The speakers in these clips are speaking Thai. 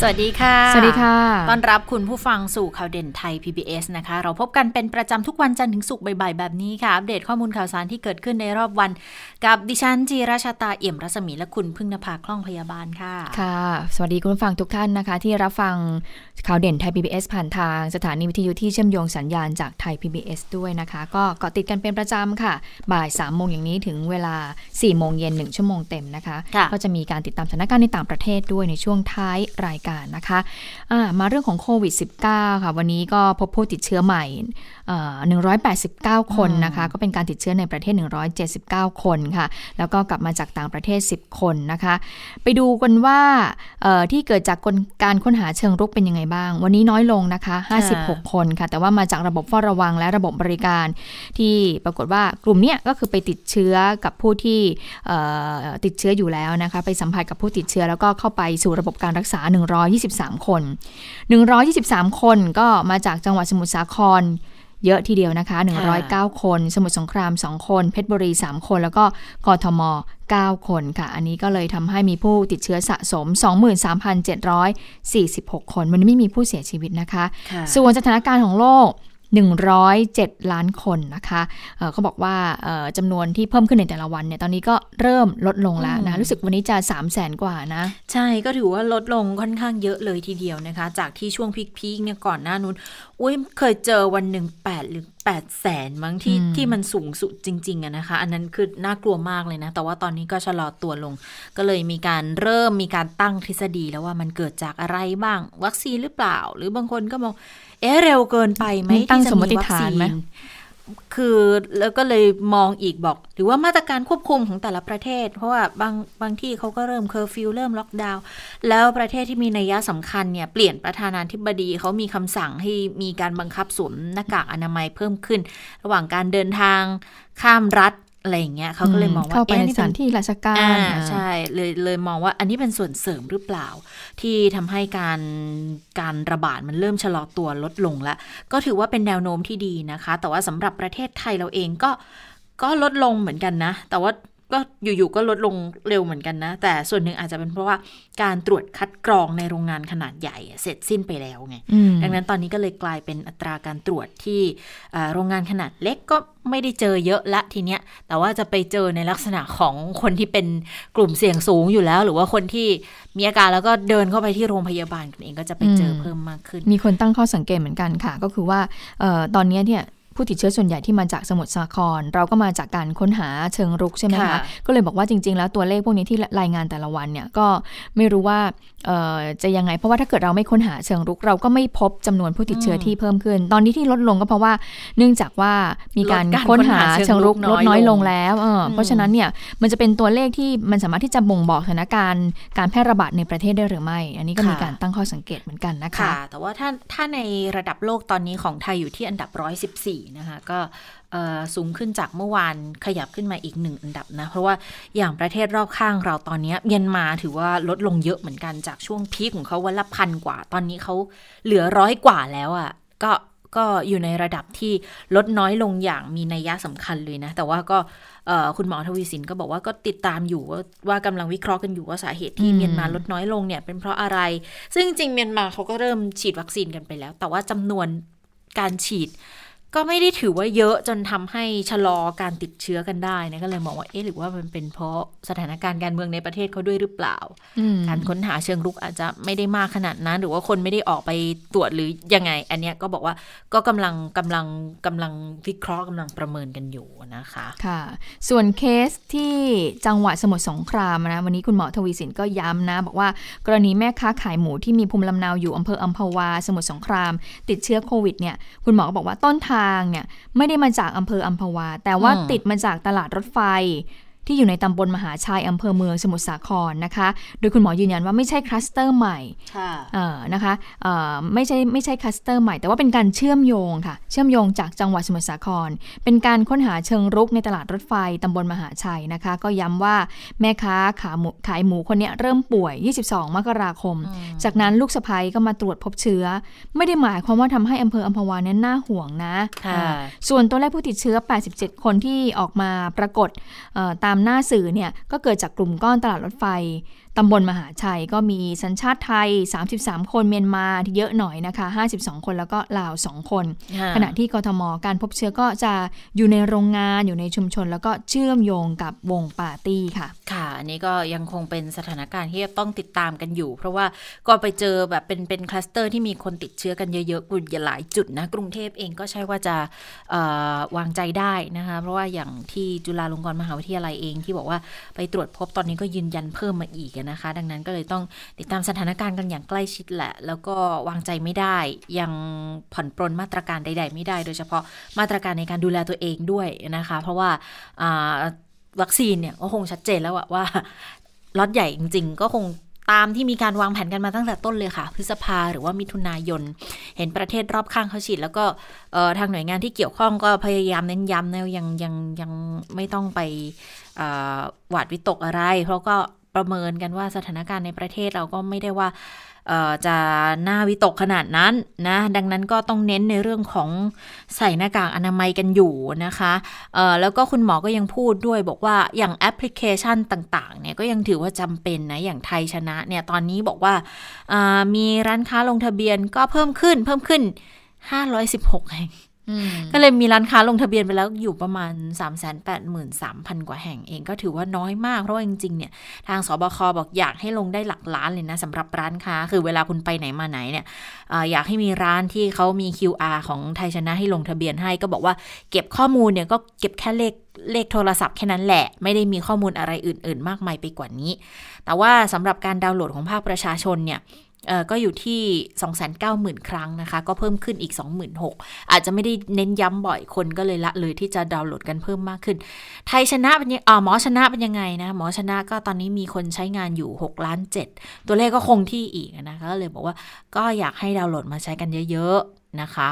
สวัสดีค่ะ สวัสดีค่ะ ต้อนรับคุณผู้ฟังสู่ข่าวเด่นไทย PBS นะคะ เราพบกันเป็นประจำทุกวันจันทร์ถึงศุกร์บ่ายๆแบบนี้ค่ะ อัปเดตข้อมูลข่าวสารที่เกิดขึ้นในรอบวัน กับดิฉันจีราชาตาเอี่ยมรัศมีและคุณพึ่งนภาคล่องพยาบาลค่ะ ค่ะ สวัสดีคุณผู้ฟังทุกท่านนะคะ ที่รับฟังข่าวเด่นไทย PBS ผ่านทางสถานีวิทยุที่เชื่อมโยงสัญญาณจากไทย PBS ด้วยนะคะ ก็เกาะติดกันเป็นประจำค่ะ บ่าย3ามโมงอย่างนี้ถึงเวลา4ี่โมงเย็นหนึ่งชั่วโมงเต็มนะคะค่ะก็จะมีการติดตามสถานการณ์ในต่างประเทศด้วยในช่วงท้ายรายการนะคะอ่ามาเรื่องของโควิด -19 ค่ะ วันนี้ก็พบผู้ติดเชื้อใหม่เอ่อ189 คนนะคะ ก็เป็นการติดเชื้อในประเทศ 179 คนค่ะ แล้วก็กลับมาจากต่างประเทศ 10 คนนะคะ ไปดูกันว่าเอ่อที่เกิดจากกลการค้นหาเชิงรุกเป็นยังไงบ้าง วันนี้น้อยลงนะคะ 56 คนค่ะ แต่ว่ามาจากระบบเฝ้าระวังและระบบบริการ ที่ปรากฏว่ากลุ่มเนี้ยก็คือไปติดเชื้อกับผู้ที่เอ่อติดเชื้ออยู่แล้วนะคะ ไปสัมผัสกับผู้ติดเชื้อแล้วก็เข้าไปสู่ระบบการรักษา123 คน 123 คนก็มาจากจังหวัดสมุทรสาครเยอะทีเดียวนะคะ 109 คน สมุทรสงคราม 2 คน เพชรบุรี 3 คน แล้วก็กทม 9 คนค่ะ อันนี้ก็เลยทำให้มีผู้ติดเชื้อสะสม 23,746 คน มันไม่มีผู้เสียชีวิตนะคะค่ะส่วนสถานการณ์ของโลก 107 ล้านคนนะคะเอ่อเขาบอกว่าเอ่อจำนวนที่เพิ่มขึ้นในแต่ละวันเนี่ย ตอนนี้ก็เริ่มลดลงแล้วนะ รู้สึกวันนี้จะ 3 0 0แสนกว่านะ ใช่ ก็ถือว่าลดลงค่อนข้างเยอะเลยทีเดียวนะคะ จากที่ช่วงpeak ๆเนี่ยก่อนหน้านู้น อุ้ยเคยเจอวันหนึ่งแปดหรือ แปดแสนมั้งที่อืมที่มันสูงสุดจริง ๆอะนะคะ อันนั้นคือน่ากลัวมากเลยนะ แต่ว่าตอนนี้ก็ชะลอตัวลง ก็เลยมีการเริ่มมีการตั้งทฤษฎีแล้วว่ามันเกิดจากอะไรบ้าง วัคซีนหรือเปล่า หรือบางคนก็มองเอ๊ะเร็วเกินไปไหมมีตั้งที่จะตั้งสมมติฐานวัคซีนไหม คือแล้วก็เลยมองอีกบอก หรือว่ามาตรการควบคุมของแต่ละประเทศ เพราะว่าบางบางที่เขาก็เริ่มเคอร์ฟิวเริ่มล็อกดาวน์แล้วประเทศที่มีนัยยะสำคัญเนี่ยเปลี่ยนประธานาธิบดีเขามีคำสั่งให้มีการบังคับสวมหน้ากากอนามัยเพิ่มขึ้น ระหว่างการเดินทางข้ามรัฐ อะไรอย่างเงี้ยเขาก็เลยมองว่าเข้าไปอ๊ะในนี่สเป็ถานที่ราชการอ่าอ่าใช่เลยเลยมองว่าอันนี้เป็นส่วนเสริมหรือเปล่า ที่ทำให้การการระบาดมันเริ่มชะลอตัวลดลงแล้วก็ถือว่าเป็นแนวโน้มที่ดีนะคะ แต่ว่าสำหรับประเทศไทยเราเองก็ก็ลดลงเหมือนกันนะ แต่ว่า ก็อยู่ๆก็ลดลงเร็วเหมือนกันนะ แต่ส่วนหนึ่งอาจจะเป็นเพราะว่าการตรวจคัดกรองในโรงงานขนาดใหญ่อะเสร็จสิ้นไปแล้วไงอืมดังนั้นตอนนี้ก็เลยกลายเป็นอัตราการตรวจที่เอ่อโรงงานขนาดเล็กก็ไม่ได้เจอเยอะละทีเนี้ย แต่ว่าจะไปเจอในลักษณะของคนที่เป็นกลุ่มเสี่ยงสูงอยู่แล้ว หรือว่าคนที่มีอาการแล้วก็เดินเข้าไปที่โรงพยาบาลกันเองก็จะไปเจออืมเพิ่มมากขึ้น มีคนตั้งข้อสังเกตเหมือนกันค่ะ ก็คือว่าเอ่อตอนนี้เนี่ย ผู้ติดเชื้อส่วนใหญ่ที่มาจากสมุทรสาคร เราก็มาจากการค้นหาเชิงรุกใช่ไหมคะค่ะก็เลยบอกว่าจริง ๆ แล้วตัวเลขพวกนี้ที่รายงานแต่ละวันเนี่ยก็ไม่รู้ว่าเอ่อจะยังไง เพราะว่าถ้าเกิดเราไม่ค้นหาเชิงรุก เราก็ไม่พบจำนวนผู้ติดเชื้อที่เพิ่มขึ้น ตอนนี้ที่ลดลงก็เพราะว่าเนื่องจากว่ามีการลดการค้นหาค้นหาเชิเชิงงรุรุกกน้ลอยดน้อยลลงงแล้วเออเพราะฉะนั้นเนี่ยมันจะเป็นตัวเลขที่มันสามารถที่จะบ่งบอกสถานการณ์การแพร่ระบาดในประเทศได้หรือไม่ อันนี้ก็มีค่ะการตั้งข้อสังเกตเหมือนกันนะคะค่ะแต่ว่าถ้าถ้าในระดับโลกตอนนี้ของไทยอยู่ที่อันดับ 114นะคะก็เอ่อสูงขึ้นจากเมื่อวานขยับขึ้นมาอีกหนึ่งอันดับนะ เพราะว่าอย่างประเทศรอบข้างเราตอนนี้เมียนมาถือว่าลดลงเยอะเหมือนกันจากช่วงพีคของเขาวันละพันกว่า ตอนนี้เขาเหลือร้อยกว่าแล้วอะ่ะก็ก็อยู่ในระดับที่ลดน้อยลงอย่างมีนัยยะสำคัญเลยนะ แต่ว่าก็เอ่อคุณหมอทวีสินก็บอกว่าก็ติดตามอยู่ว่าว่ากำลังวิเคราะห์กันอยู่ว่าสาเหตุที่อืมเมียนมาลดน้อยลงเนี่ยเป็นเพราะอะไร ซึ่งจริงๆเมียนมาเขาก็เริ่มฉีดวัคซีนกันไปแล้ว แต่ว่าจำนวนการฉีด ก็ไม่ได้ถือว่าเยอะจนทำให้ชะลอการติดเชื้อกันได้นะก็เลยมองว่าเอ๊ะหรือว่ามันเป็นเพราะสถานการณ์การเมืองในประเทศเขาด้วยหรือเปล่าอืมการค้นหาเชิงรุกอาจจะไม่ได้มากขนาดนั้น หรือว่าคนไม่ได้ออกไปตรวจหรือยังไง อันเนี้ยก็บอกว่าก็กำลังกำลังกำลังวิเคราะห์กำลังประเมินกันอยู่นะคะค่ะ ส่วนเคสที่จังหวัดสมุทรสงครามนะวันนี้คุณหมอทวีสินก็ย้ำนะ บอกว่ากรณีแม่ค้าขายหมูที่มีภูมิลำเนาอยู่อำเภออัมพวาสมุทรสงคราม ติดเชื้อโควิดเนี่ยคุณหมอก็บอกว่าต้นทางเนี่ยไม่ได้มาจากอำเภออัมพวา แต่ว่าอืมติดมาจากตลาดรถไฟ ที่อยู่ในตำบลมหาชัยอำเภอเมืองสมุทรสาครนะคะ โดยคุณหมอยืนยันว่าไม่ใช่คลัสเตอร์ใหม่ค่ะเอ่อนะคะเอ่อไม่ใช่ไม่ใช่คลัสเตอร์ใหม่ แต่ว่าเป็นการเชื่อมโยงค่ะ เชื่อมโยงจากจังหวัดสมุทรสาคร เป็นการค้นหาเชิงรุกในตลาดรถไฟตำบลมหาชัยนะคะ ก็ย้ำว่าแม่ค้าขาหมูขายหมูคนเนี้ยเริ่มป่วย 22 มกราคม จากนั้นลูกสะพ้ยก็มาตรวจพบเชื้อ ไม่ได้หมายความว่าทำให้อำเภออัมพวานั้นน่าห่วงนะค่ะอ่าส่วนตัวเลขผู้ติดเชื้อ 87 คนที่ออกมาปรากฏเอ่อตามหน้าสื่อเนี่ยก็เกิดจากกลุ่มก้อนตลาดรถไฟ ตำบลมหาชัยก็มีสัญชาติไทย 33 คนเมียนมาที่เยอะหน่อยนะคะ 52 คนแล้วก็ลาว 2 คนค่ะขณะที่กทมการพบเชื้อก็จะอยู่ในโรงงานอยู่ในชุมชน แล้วก็เชื่อมโยงกับวงปาร์ตี้ค่ะ ค่ะ อันนี้ก็ยังคงเป็นสถานการณ์ที่ต้องติดตามกันอยู่ เพราะว่าก็ไปเจอแบบเป็นเป็นคลัสเตอร์ที่มีคนติดเชื้อกันเยอะๆกุ่นหลายจุดนะกรุงเทพเองก็ใช่ว่าจะเอ่อวางใจได้นะคะเพราะว่าอย่างที่จุฬาลงกรณ์มหาวิทยาลัยเองที่บอกว่าไปตรวจพบตอนนี้ก็ยืนยันเพิ่มมาอีกนะคะ ดังนั้นก็เลยต้องติดตามสถานการณ์กันอย่างใกล้ชิดแหละ แล้วก็วางใจไม่ได้ ยังผ่อนปรนมาตรการใด ๆ ไม่ได้ โดยเฉพาะมาตรการในการดูแลตัวเองด้วยนะคะ เพราะว่าวัคซีนเนี่ยก็คงชัดเจนแล้วว่าล็อตใหญ่จริง ๆ ก็คงตามที่มีการวางแผนกันมาตั้งแต่ต้นเลยค่ะ พฤษภาหรือว่ามิถุนายน เห็นประเทศรอบข้างเขาฉีด แล้วก็ทางหน่วยงานที่เกี่ยวข้องก็พยายามเน้นย้ำนะยังยังยังไม่ต้องไปหวาดวิตกอะไร เพราะก็ ประเมินกันว่าสถานการณ์ในประเทศเราก็ไม่ได้ว่าจะน่าวิตกขนาดนั้นนะ ดังนั้นก็ต้องเน้นในเรื่องของใส่หน้ากากอนามัยกันอยู่นะคะแล้วก็คุณหมอก็ยังพูดด้วยบอกว่าอย่างแอปพลิเคชันต่างๆเนี่ยก็ยังถือว่าจำเป็นนะ อย่างไทยชนะเนี่ยตอนนี้บอกว่าอ่ามีร้านค้าลงทะเบียนก็เพิ่มขึ้นเพิ่มขึ้น 516 แห่ง ก็เลยมีร้านค้าลงทะเบียนไปแล้วอยู่ประมาณ 383,000 กว่าแห่งเองก็ถือว่าน้อยมาก เพราะว่าจริงๆเนี่ยทางสบคบอกอยากให้ลงได้หลักล้านเลยนะสำหรับร้านค้า คือเวลาคุณไปไหนมาไหนเนี่ยอยากให้มีร้านที่เขามี QR ของไทยชนะให้ลงทะเบียนให้ก็บอกว่าเก็บข้อมูลเนี่ยก็เก็บแค่เลขเลขโทรศัพท์แค่นั้นแหละ ไม่ได้มีข้อมูลอะไรอื่น ๆ มากมายไปกว่านี้ แต่ว่าสำหรับการดาวน์โหลดของภาคประชาชนเนี่ย ก็อยู่ที่ 290,000 ครั้งนะคะ ก็เพิ่มขึ้นอีก 26,000 อาจจะไม่ได้เน้นย้ำบ่อยคนก็เลยละเลยที่จะดาวน์โหลดกันเพิ่มมากขึ้น ไทยชนะเป็นยังหมอชนะเป็นยังไงนะ หมอชนะก็ตอนนี้มีคนใช้งานอยู่6ล้าน7ตัวเลขก็คงที่อีกนะคะก็เลยบอกว่าก็อยากให้ดาวน์โหลดมาใช้กันเยอะ ๆ นะคะ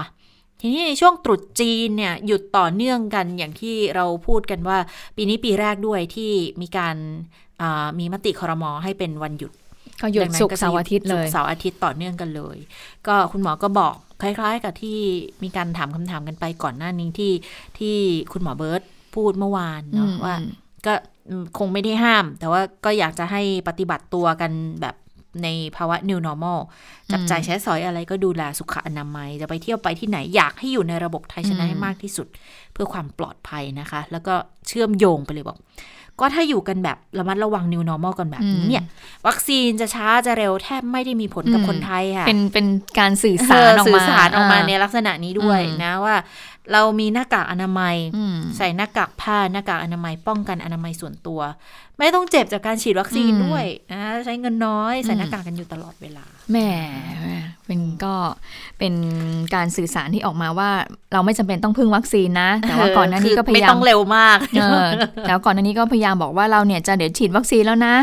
ทีนี้ในช่วงตรุษจีนเนี่ยหยุดต่อเนื่องกันอย่างที่เราพูดกันว่า ปีนี้ปีแรกด้วยที่มีการมีมติครมให้เป็นวันหยุด ก็หยุดดังนั้นศุกร์เสาร์อาทิตย์เลยศุกร์เสาร์อาทิตย์ต่อเนื่องกันเลย ก็คุณหมอก็บอกคล้ายๆ กับที่มีการถามคำถามกันไปก่อนหน้านี้ที่ที่คุณหมอเบิร์ตพูดเมื่อวานเนาะอืมว่าอืมก็คงไม่ได้ห้าม แต่ว่าก็อยากจะให้ปฏิบัติตัวกันแบบในภาวะ new normal จับจ่ายใช้สอยอะไรก็ดูแลสุขอนามัย จะไปเที่ยวไปที่ไหนอยากให้อยู่ในระบบไทยชนะให้มากที่สุด เพื่อความปลอดภัยนะคะ แล้วก็เชื่อมโยงไปเลยบอก ก็ถ้าอยู่กันแบบระมัดระวัง new normal กันแบบนี้เนี่ย วัคซีนจะช้าจะเร็วแทบไม่ได้มีผลกับอืมคนไทยค่ะเป็นเป็นการสื่อสารออกสื่มาอสารออกมาเในลักษณะนี้ด้วยอืมนะว่าเรามีหน้ากากอนามัยอืมใส่หน้ากากผ้าหน้ากากอนามัยป้องกันอนามัยส่วนตัวไม่ต้องเจ็บจากการฉีดวัคซีนอืมด้วยนะใช้เงินน้อยใส่อืมหน้ากากกันอยู่ตลอดเวลาแหมเป็นก็เป็นการสื่อสารที่ออกมาว่า เราไม่จำเป็นต้องพึ่งวัคซีนนะ แต่ว่าก่อนหน้านี้ก็พยายามไม่ต้องเร็วมากเออแล้วก่อนหน้านี้ก็พยายามบอกว่าเราเนี่ยจะเดี๋ยวฉีดวัคซีนแล้วนะ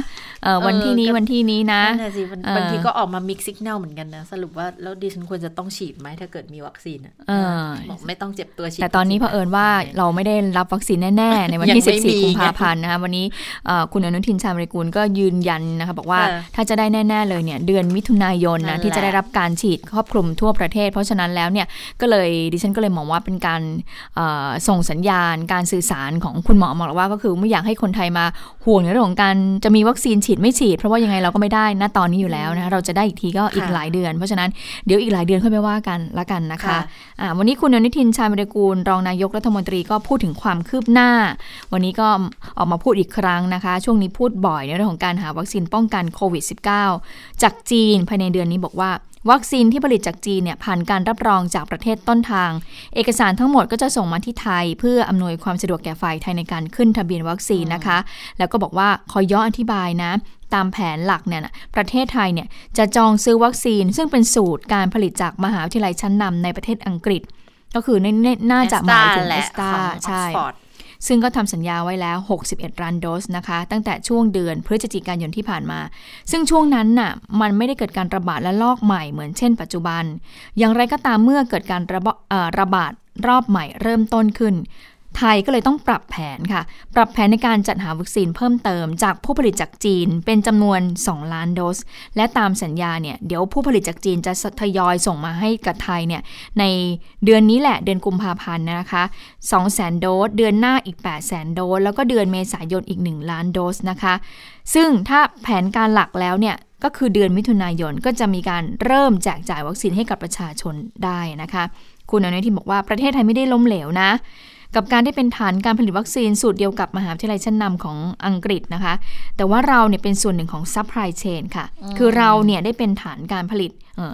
เออวันที่นี้เออก็วันที่นี้นะนั่นแหละสิมันเออบางทีก็ออกมา mix signal เหมือนกันนะสรุปว่าแล้วดิฉันควรจะต้องฉีดไหมถ้าเกิดมีวัคซีนอะเออบอกไม่ต้องเจ็บตัวฉีดแต่ตอนนี้เผอิญว่าเราไม่ได้รับวัคซีนแน่ ๆ ในวันที่ยังไม่มี14 กุมภาพันธ์นะคะวันนี้เอ่อคุณอนุทินชาญวิริกูลก็ยืนยันนะคะบอกว่าค่ะถ้าจะได้แน่ ๆ เลยเนี่ยเดือนมิถุนายนนั่นะนแหละที่จะได้รับการฉีดครอบคลุมทั่วประเทศ เพราะฉะนั้นแล้วเนี่ยก็เลยดิฉันก็เลยมองว่าเป็นการเอ่อส่งสัญญาณการสื่อสารของคุณหมอบอกว่าก็คือไม่อยากให้คนไทยมาห่วงในเรื่องของการจะมีวัคซีนฉีดไม่ฉีด เพราะว่ายังไงเราก็ไม่ได้ณตอนนี้อยู่แล้วนะคะเราจะได้อีกทีก็อีกค่ะหลายเดือน เพราะฉะนั้นเดี๋ยวอีกหลายเดือนค่อยไปว่ากันละกันนะคะค่ะอ่าวันนี้คุณอนุทินชาญวิรกูลรองนายกรัฐมนตรีก็พูดถึงความคืบหน้า วันนี้ก็ออกมาพูดอีกครั้งนะคะช่วงนี้พูดบ่อยในเรื่องของการหาวัคซีนป้องกันโควิด -19 จากจีนภายในเดือนนี้บอกว่าวัคซีนที่ผลิตจากจีนเนี่ยผ่านการรับรองจากประเทศต้นทาง เอกสารทั้งหมดก็จะส่งมาที่ไทย เพื่ออำนวยความสะดวกแก่ฝ่ายไทยในการขึ้นทะเบียนวัคซีนนะคะ แล้วก็บอกว่าขอย้อนอธิบายนะ ตามแผนหลักเนี่ยนะประเทศไทยเนี่ยจะจองซื้อวัคซีน ซึ่งเป็นสูตรการผลิตจากมหาวิทยาลัยชั้นนำในประเทศอังกฤษ ก็คือในในน่าจะหมายถึงแหเอละสตาของใช่ Oxford ซึ่งก็ทำสัญญาไว้แล้ว 61ล้านโดสนะคะ ตั้งแต่ช่วงเดือนพฤศจิกายนที่ผ่านมา ซึ่งช่วงนั้นน่ะมันไม่ได้เกิดการระบาดและลอกใหม่เหมือนเช่นปัจจุบัน อย่างไรก็ตามเมื่อเกิดการระระบาดรอบใหม่เริ่มต้นขึ้น ไทยก็เลยต้องปรับแผนค่ะ ปรับแผนในการจัดหาวัคซีนเพิ่มเติม จากผู้ผลิตจากจีนเป็นจำนวน 2 ล้านโดส และตามสัญญาเนี่ยเดี๋ยวผู้ผลิตจากจีนจะทยอยส่งมาให้กับไทยเนี่ยในเดือนนี้แหละเดือนกุมภาพันธ์นะคะ2 0 0 0 0 0 โดส เดือนหน้าอีก 8 0 0 0 0 0โดส แล้วก็เดือนเมษายนอีก 1 ล้านโดสนะคะ ซึ่งถ้าแผนการหลักแล้วเนี่ยก็คือเดือนมิถุนายนก็จะมีการเริ่มแจกจ่ายวัคซีนให้กับประชาชนได้นะคะ คุณอนุทินบอกว่าประเทศไทยไม่ได้ล้มเหลวนะ กับการได้เป็นฐานการผลิตวัคซีนสูตรเดียวกับมหาวิทยาลัยชั้นนำของอังกฤษนะคะ แต่ว่าเราเนี่ยเป็นส่วนหนึ่งของ supply chain ค่ะ คือเราเนี่ยได้เป็นฐานการผลิต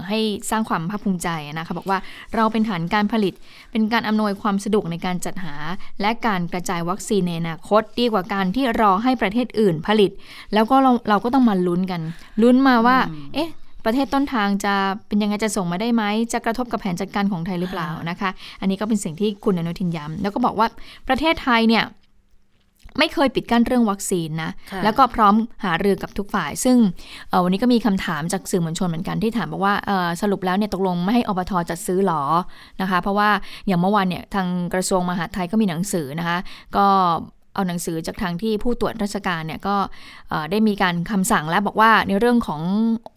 ให้สร้างความภาคภูมิใจนะคะบอกว่าเราเป็นฐานการผลิต เป็นการอำนวยความสะดวกในการจัดหา และการกระจายวัคซีนในอนาคตดีกว่าการที่รอให้ประเทศอื่นผลิต แล้วก็เราเราก็ต้องมาลุ้นกัน ลุ้นมาว่า เอ๊ะ ประเทศต้นทางจะเป็นยังไงจะส่งมาได้ไหมจะกระทบกับแผนจัดการของไทยหรือเปล่านะคะ อันนี้ก็เป็นสิ่งที่คุณอนุทินย้ำแล้วก็บอกว่าประเทศไทยเนี่ยไม่เคยปิดกั้นเรื่องวัคซีนนะ แล้วก็พร้อมหารือกับทุกฝ่าย ซึ่งวันนี้ก็มีคำถามจากสื่อมวลชนเหมือนกันที่ถามบอกว่าสรุปแล้วเนี่ยตกลงไม่ให้อบทจัดซื้อหรอนะคะ เพราะว่าอย่างเมื่อวานเนี่ยทางกระทรวงมหาดไทยก็มีหนังสือนะคะ ก็ เอาหนังสือจากทางที่ผู้ตรวจราชการเนี่ยก็ได้มีการคำสั่งแล้วบอกว่าในเรื่องของ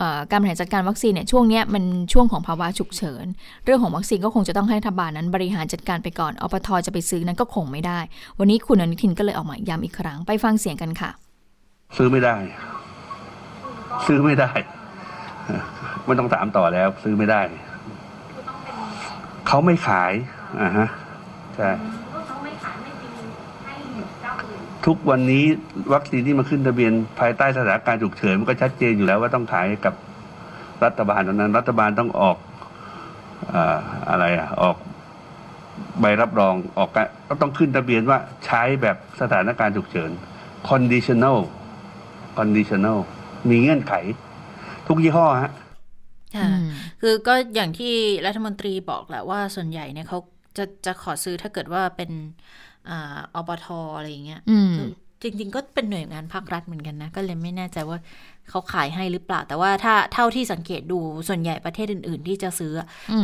อการบริหารจัดการวัคซีนเนี่ยช่วงนี้มันช่วงของภาวะฉุกเฉิน เรื่องของวัคซีนก็คงจะต้องให้รัฐบาลนั้นบริหารจัดการไปก่อนอปทจะไปซื้อนั้นก็คงไม่ได้ วันนี้คุณอนุทินก็เลยออกมาย้ำอีกครั้งไปฟังเสียงกันค่ะ ซื้อไม่ได้ ซื้อไม่ได้ไม่ต้องถามต่อแล้ว ซื้อไม่ได้ เขาไม่ขายอ่าฮะใช่ ทุกวันนี้วัคซีนที่มาขึ้นทะเบียนภายใต้สถานการณ์ฉุกเฉินมันก็ชัดเจนอยู่แล้วว่าต้องขายกับรัฐบาลตอนนั้น รัฐบาลต้องออกอะไรอะออกใบรับรองออกก็ต้องขึ้นทะเบียนว่าใช้แบบสถานการณ์ฉุกเฉิน conditional conditional มีเงื่อนไข ทุกยี่ห้อฮะคือก็อย่างที่รัฐมนตรีบอกแหละว่าส่วนใหญ่เนี่ยเขาจะจะขอซื้อถ้าเกิดว่าเป็น อปทอะไรอย่างเงี้ยจริง ๆ ก็เป็นหน่วยงานภาครัฐเหมือนกันนะ ก็เลยไม่แน่ใจว่า เขาขายให้หรือเปล่า แต่ว่าถ้าเท่าที่สังเกตดูส่วนใหญ่ประเทศอื่น ๆ ที่จะซื้อ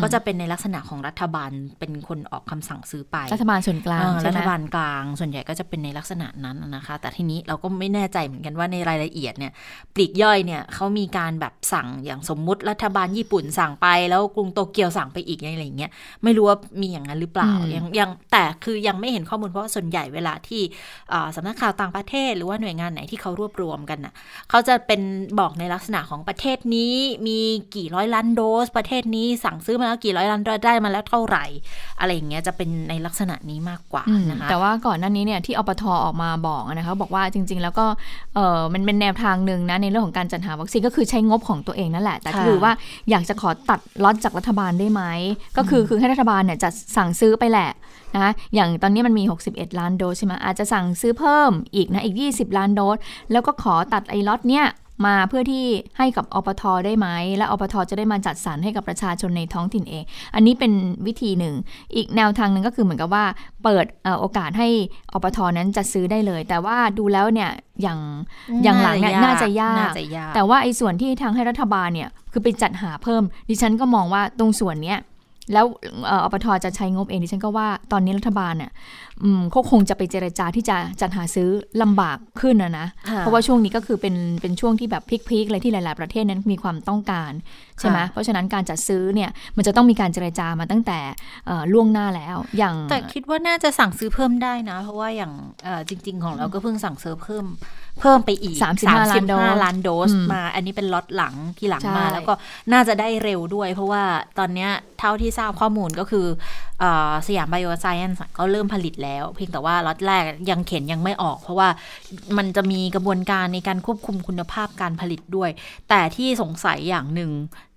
ก็จะเป็นในลักษณะของรัฐบาลเป็นคนออกคำสั่งซื้อไป รัฐบาลส่วนกลางรัฐบาลกลาง ส่วนใหญ่ก็จะเป็นในลักษณะนั้นนะคะ แต่ทีนี้เราก็ไม่แน่ใจเหมือนกันว่าในรายละเอียดเนี่ยปลีกย่อยเนี่ยเขามีการแบบสั่งอย่างสมมุติรัฐบาลญี่ปุ่นสั่งไป แล้วกรุงโตเกียวสั่งไปอีกอะไรอย่างเงี้ยไม่รู้ว่ามีอย่างนั้นหรือเปล่ายังยังแต่คือยังไม่เห็นข้อมูลเพราะว่าส่วนใหญ่เวลาที่สำนักข่าวต่างประเทศ หรือว่าหน่วยงานไหนที่เขารวบรวมกันน่ะเขาจะเป็นบอกในลักษณะณะของประเทศนี้มีกี่ร้อยล้านโดส ประเทศนี้สั่งซื้อมาแล้วกี่ร้อยล้านโดสได้มาแล้วเท่าไหร่ อะไรอย่างเงี้ยจะเป็นในลักษณะนี้มากกว่านะคะแต่ว่าก่อนหน้านี้เนี่ยที่อปทออกมาบอกนะคะบอกว่าจริง ๆ แล้วก็เออมันเป็นแนวทางหนึ่งนะในเรื่องของการจัดหาวัคซีนก็คือใช้งบของตัวเองนั่นแหละ แต่คือว่าอยากจะขอตัดล็อตจากรัฐบาลได้ไหมก็คือคือให้รัฐบาลเนี่ยจะสั่งซื้อไปแหละนะอย่างตอนนี้มันมี 61 ล้านโดสใช่ไหมอาจจะสั่งซื้อเพิ่มอีกนะอีก 20 ล้านโดส แล้วก็ขอตัดไอ้ล็อตเนี้ย มาเพื่อที่ให้กับอปทได้ไหม และอปทจะได้มาจัดสรรให้กับประชาชนในท้องถิ่นเอง อันนี้เป็นวิธีหนึ่ง อีกแนวทางหนึ่งก็คือเหมือนกับว่าเปิดโอกาสให้อปทนั้นจะซื้อได้เลย แต่ว่าดูแล้วเนี่ยอย่างอย่างหลังเนี่ยน่าจะยาก แต่ว่าไอ้ส่วนที่ทางให้รัฐบาลเนี่ยคือไปจัดหาเพิ่ม ดิฉันก็มองว่าตรงส่วนเนี้ย แล้วอปทจะใช้งบเองดิฉันก็ว่าตอนนี้รัฐบาลเนี่ยเขาคงจะไปเจรจาที่จะจัดหาซื้อลำบากขึ้นนะนะ เพราะว่าช่วงนี้ก็คือเป็นเป็นช่วงที่แบบพีคๆเลยที่หลาย ๆ ประเทศนั้นมีความต้องการใช่ไหมเพราะฉะนั้นการจัดซื้อเนี่ยมันจะต้องมีการเจรจามาตั้งแต่ล่วงหน้าแล้ว อย่างแต่คิดว่าน่าจะสั่งซื้อเพิ่มได้นะ เพราะว่าอย่างจริง ๆ ของเราก็เพิ่งสั่งซื้อเพิ่ม เพิ่มไปอีก 35 ล้านโดสมา อันนี้เป็นล็อตหลังที่หลังมา แล้วก็น่าจะได้เร็วด้วย เพราะว่าตอนนี้เท่าที่ทราบข้อมูลก็คือสยามไบโอไซเอนซ์ก็เริ่มผลิตแล้ว เพียงแต่ว่าล็อตแรกยังเข็นยังไม่ออก เพราะว่ามันจะมีกระบวนการในการควบคุมคุณภาพการผลิตด้วย แต่ที่สงสัยอย่างหนึ่ง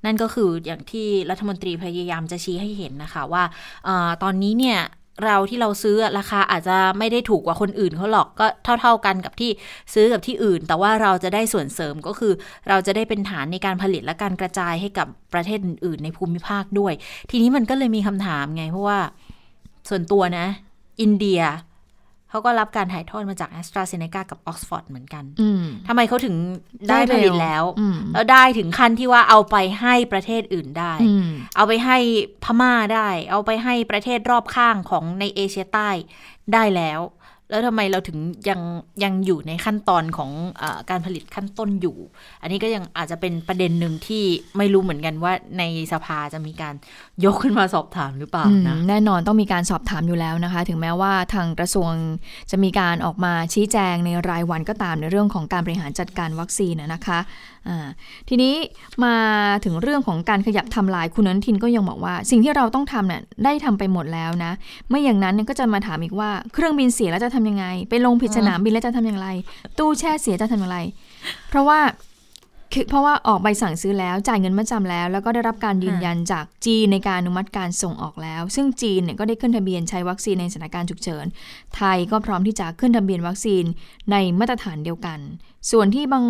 นั่นก็คืออย่างที่รัฐมนตรีพยายามจะชี้ให้เห็นนะคะว่าอตอนนี้เนี่ย เราที่เราซื้อราคาอาจจะไม่ได้ถูกกว่าคนอื่นเขาหรอกก็เท่า ๆกันกับที่ซื้อกับที่อื่น แต่ว่าเราจะได้ส่วนเสริมก็คือ เราจะได้เป็นฐานในการผลิตและการกระจายให้กับประเทศอื่นในภูมิภาคด้วย ทีนี้มันก็เลยมีคำถามไงเพราะว่าส่วนตัวนะ อินเดีย เขาก็รับการถ่ายทอดมาจาก a s t r a z เซ e c a กับ Oxford เหมือนกันอืมทำไมเขาถึงได้ผลิตแล้วอืมแล้วได้ถึงขั้นที่ว่าเอาไปให้ประเทศอื่นได้อืมเอาไปให้พม่าได้ เอาไปให้ประเทศรอบข้างของในเอเชียใต้ได้แล้ว แล้วทำไมเราถึงยังยังอยู่ในขั้นตอนของอการผลิตขั้นต้นอยู่ อันนี้ก็ยังอาจจะเป็นประเด็นหนึ่งที่ไม่รู้เหมือนกันว่าในสภาจะมีการยกขึ้นมาสอบถามหรือเปล่านะแน่นอนต้องมีการสอบถามอยู่แล้วนะคะ ถึงแม้ว่าทางกระทรวงจะมีการออกมาชี้แจงในรายวันก็ตามในเรื่องของการบริหารจัดการวัคซีนนะคะทีนี้มาถึงเรื่องของการขยับทำลายคุณนันทินก็ยังบอกว่า สิ่งที่เราต้องทำเนี่ยได้ทำไปหมดแล้วนะ ไม่อย่างนั้นก็จะมาถามอีกว่าเครื่องบินเสียแล้วจะทำยังไง ไปลงผิดสนามบินแล้วจะทำอย่างไร ตู้แช่เสียจะทำอย่างไร เพราะว่า คือเพราะว่าออกใบสั่งซื้อแล้วจ่ายเงินมาจำแล้ว แล้วก็ได้รับการยืนยันจากจีนในการอนุมัติการส่งออกแล้ว ซึ่งจีนเนี่ยก็ได้ขึ้นทะเบียนใช้วัคซีนในสถานการณ์ฉุกเฉิน ไทยก็พร้อมที่จะขึ้นทะเบียนวัคซีนในมาตรฐานเดียวกัน ส่วนที่บาง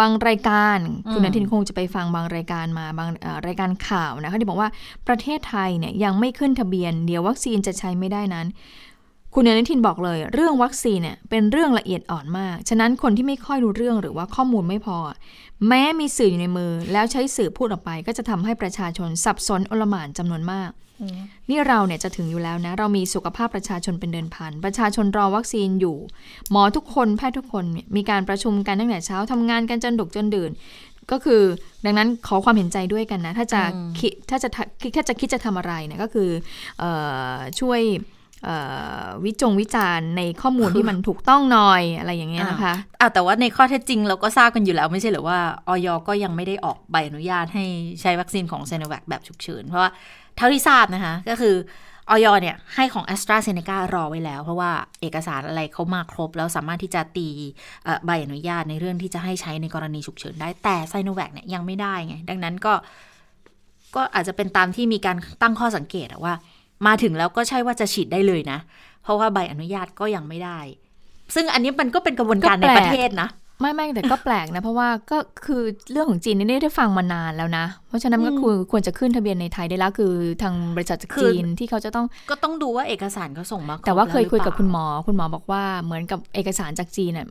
บางรายการคุณอนุทินคงจะไปฟังบางรายการมาบางเอ่อรายการข่าวนะคะที่บอกว่าประเทศไทยเนี่ยยังไม่ขึ้นทะเบียน เดี๋ยววัคซีนจะใช้ไม่ได้นั้น คุณอนุทินบอกเลย เรื่องวัคซีนเนี่ยเป็นเรื่องละเอียดอ่อนมาก ฉะนั้นคนที่ไม่ค่อยรู้เรื่องหรือว่าข้อมูลไม่พอ แม้มีสื่ออยู่ในมือ แล้วใช้สื่อพูดออกไป ก็จะทำให้ประชาชนสับสนโอลหม่านจำนวนมาก นี่เราเนี่ยจะถึงอยู่แล้วนะ เรามีสุขภาพประชาชนเป็นเดินพัน ประชาชนรอวัคซีนอยู่ หมอทุกคนแพทย์ทุกคนเนี่ยมีการประชุมกันตั้งแต่เช้าทำงานกันจนดึกจนดื่นก็คือดังนั้นขอความเห็นใจด้วยกันนะ ถ้าจะคิดถ้าจะทะถ้าจะคิดจะทำอะไรเนี่ยก็คือเออช่วยเอ่อ วิจงวิจารณ์ในข้อมูลที่มันถูกต้องหน่อยอะไรอย่างเงี้ยนะคะอะแต่ว่าในข้อเท็จจริงเราก็ทราบกันอยู่แล้วไม่ใช่หรือว่าออยก็ยังไม่ได้ออกใบอนุญาตให้ใช้วัคซีนของเซโนแวคแบบฉุกเฉิน เพราะว่าเท่าที่ทราบนะคะ ก็คือออยเนี่ยให้ของ a s t r a z เซ e c a รอไว้แล้ว เพราะว่าเอกสารอะไรเขามาครบ แล้วสามารถที่จะตีใบอนุญาตในเรื่องที่จะให้ใช้ในกรณีฉุกเฉินได้แต่ไซโนแวคเนี่ยยังไม่ได้ไงดังนั้นก็ก็อาจจะเป็นตามที่มีการตั้งข้อสังเกตว่า มาถึงแล้วก็ใช่ว่าจะฉีดได้เลยนะ เพราะว่าใบอนุญาตก็ยังไม่ได้ ซึ่งอันนี้มันก็เป็นกระบวนการก็ในแปลกประเทศนะไม่ไม่แต่ก็แปลกนะ เพราะว่าก็คือเรื่องของจีนนี่ได้ฟังมานานแล้วนะ เพราะฉะนั้นก็คือควรจะขึ้นทะเบียนในไทยได้แล้วคือทางบริษัทจากคือจีนที่เขาจะต้องก็ต้องดูว่าเอกสารเขาส่งมาครบแต่ว่าเคยคุยกับแล้คุณหรือหมอ คุณหมอบอกว่าเหมือนกับเอกสารจากจีนน่ะ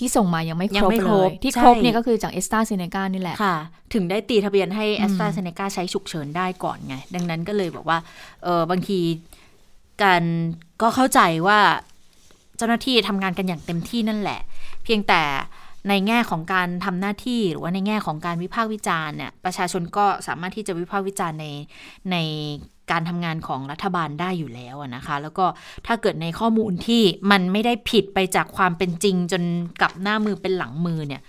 ที่ส่งมายังไม่คยัรงบไม่เลครบยที่ใช่ครบเนี่ยก็คือจากเอสตาเซเนกานี่แหละเปล่าค่ะ ถึงได้ตีทะเบียนให้แอสตราเซเนกาใช้ฉุกเฉินได้ก่อนไง ดังนั้นก็เลยบอกว่าเออบางทีการก็เข้าใจว่าเจ้าหน้าที่ทำงานกันอย่างเต็มที่นั่นแหละ เพียงแต่ในแง่ของการทำหน้าที่หรือว่าในแง่ของการวิพากษ์วิจารณ์เนี่ยประชาชนก็สามารถที่จะวิพากษ์วิจารณ์ในใน การทำงานของรัฐบาลได้อยู่แล้วนะคะ แล้วก็ถ้าเกิดในข้อมูลที่มันไม่ได้ผิดไปจากความเป็นจริงจนกลับหน้ามือเป็นหลังมือเนี่ย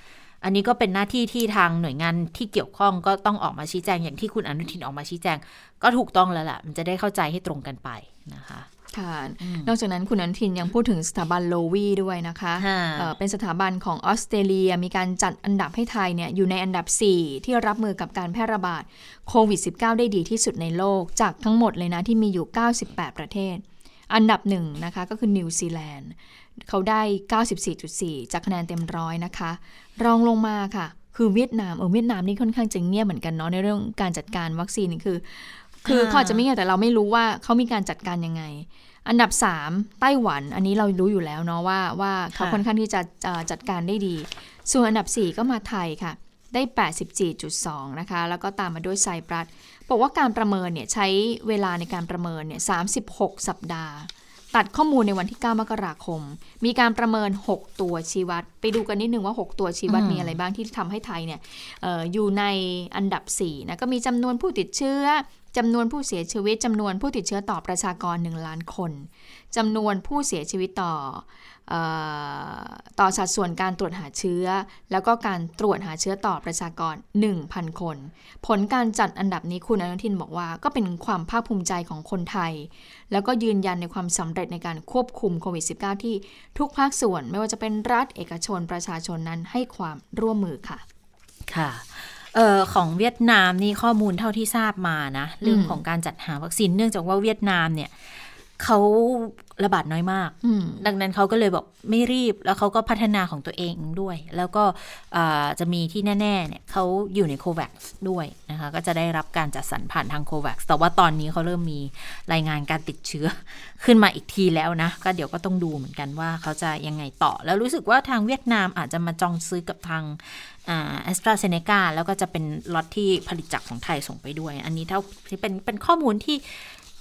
อันนี้ก็เป็นหน้าที่ที่ทางหน่วยงานที่เกี่ยวข้องก็ต้องออกมาชี้แจงอย่างที่คุณอนุทินออกมาชี้แจง ก็ถูกต้องแล้วล่ะ มันจะได้เข้าใจให้ตรงกันไปนะคะ ค่ะนอกจากนั้นคุณอนุทินยังพูดถึงสถาบันโลวีด้วยนะคะค่ะเอ่อเป็นสถาบันของออสเตรเลียมีการจัดอันดับให้ไทยเนี่ยอยู่ในอันดับ 4 ที่รับมือกับการแพร่ระบาดโควิด -19 ได้ดีที่สุดในโลก จากทั้งหมดเลยนะที่มีอยู่ 98 ประเทศ อันดับหนึ่งนะคะก็คือนิวซีแลนด์เขาได้ 94.4 จากคะแนนเต็มร้อยนะคะ รองลงมาค่ะ คือเวียดนามเออเวียดนามนี่ค่อนข้างจะเงียบเหมือนกันเนาะในเรื่องการจัดการวัคซีนนี่คือ คืออ่าเขาอาจจะไม่เงียบแต่เราไม่รู้ว่าเขามีการจัดการยังไง อันดับ 3 ไต้หวัน อันนี้เรารู้อยู่แล้วเนาะว่าว่าเขาค่อนข้างที่จะเอ่อจัดการได้ดี ส่วนอันดับ 4 ก็มาไทยค่ะ ได้ 84.2 นะคะ แล้วก็ตามมาด้วยไซปรัสบอกว่าการประเมินเนี่ยใช้เวลาในการประเมินเนี่ย36 สัปดาห์ ตัดข้อมูลในวันที่ 9 มกราคม มีการประเมิน 6 ตัวชี้วัด ไปดูกันนิดนึงว่า 6 ตัวชี้วัดอืมมีอะไรบ้างที่ทำให้ไทยเนี่ยเอออยู่ในอันดับ4นะก็มีจำนวนผู้ติดเชื้อ จำนวนผู้เสียชีวิตจำนวนผู้ติดเชื้อต่อประชากร 1 ล้านคนจำนวนผู้เสียชีวิตต่ออต่อสัดส่วนการตรวจหาเชื้อ แล้วก็การตรวจหาเชื้อต่อประชากร 1,000 คน ผลการจัดอันดับนี้คุณอนุทินบอกว่า ก็เป็นความภาคภูมิใจของคนไทย แล้วก็ยืนยันในความสำเร็จในการควบคุมโควิด -19 ที่ทุกภาคส่วนไม่ว่าจะเป็นรัฐเอกชนประชาชนนั้นให้ความร่วมมือค่ะ ค่ะ อ่อของเวียดนามนี่ข้อมูลเท่าที่ทราบมานะ เรื่องของการจัดหาวัคซีนเนื่องจากว่าเวียดนามเนี่ย เขาระบาดน้อยมากอืมดังนั้นเขาก็เลยบอกไม่รีบ แล้วเขาก็พัฒนาของตัวเองด้วย แล้วก็อ่าจะมีที่แน่ๆเนี่ยเขาอยู่ในโควัคด้วยนะคะ ก็จะได้รับการจัดสรรผ่านทางโควัคแต่ว่าตอนนี้เขาเริ่มมีรายงานการติดเชื้อขึ้นมาอีกทีแล้วนะ ก็เดี๋ยวก็ต้องดูเหมือนกันว่าเขาจะยังไงต่อ แล้วรู้สึกว่าทางเวียดนามอาจจะมาจองซื้อกับทางแอสตราเซเนกาแล้วก็จะเป็นล็อตที่ผลิตจากของไทยส่งไปด้วย อันนี้เท่าเป็นเป็นข้อมูลที่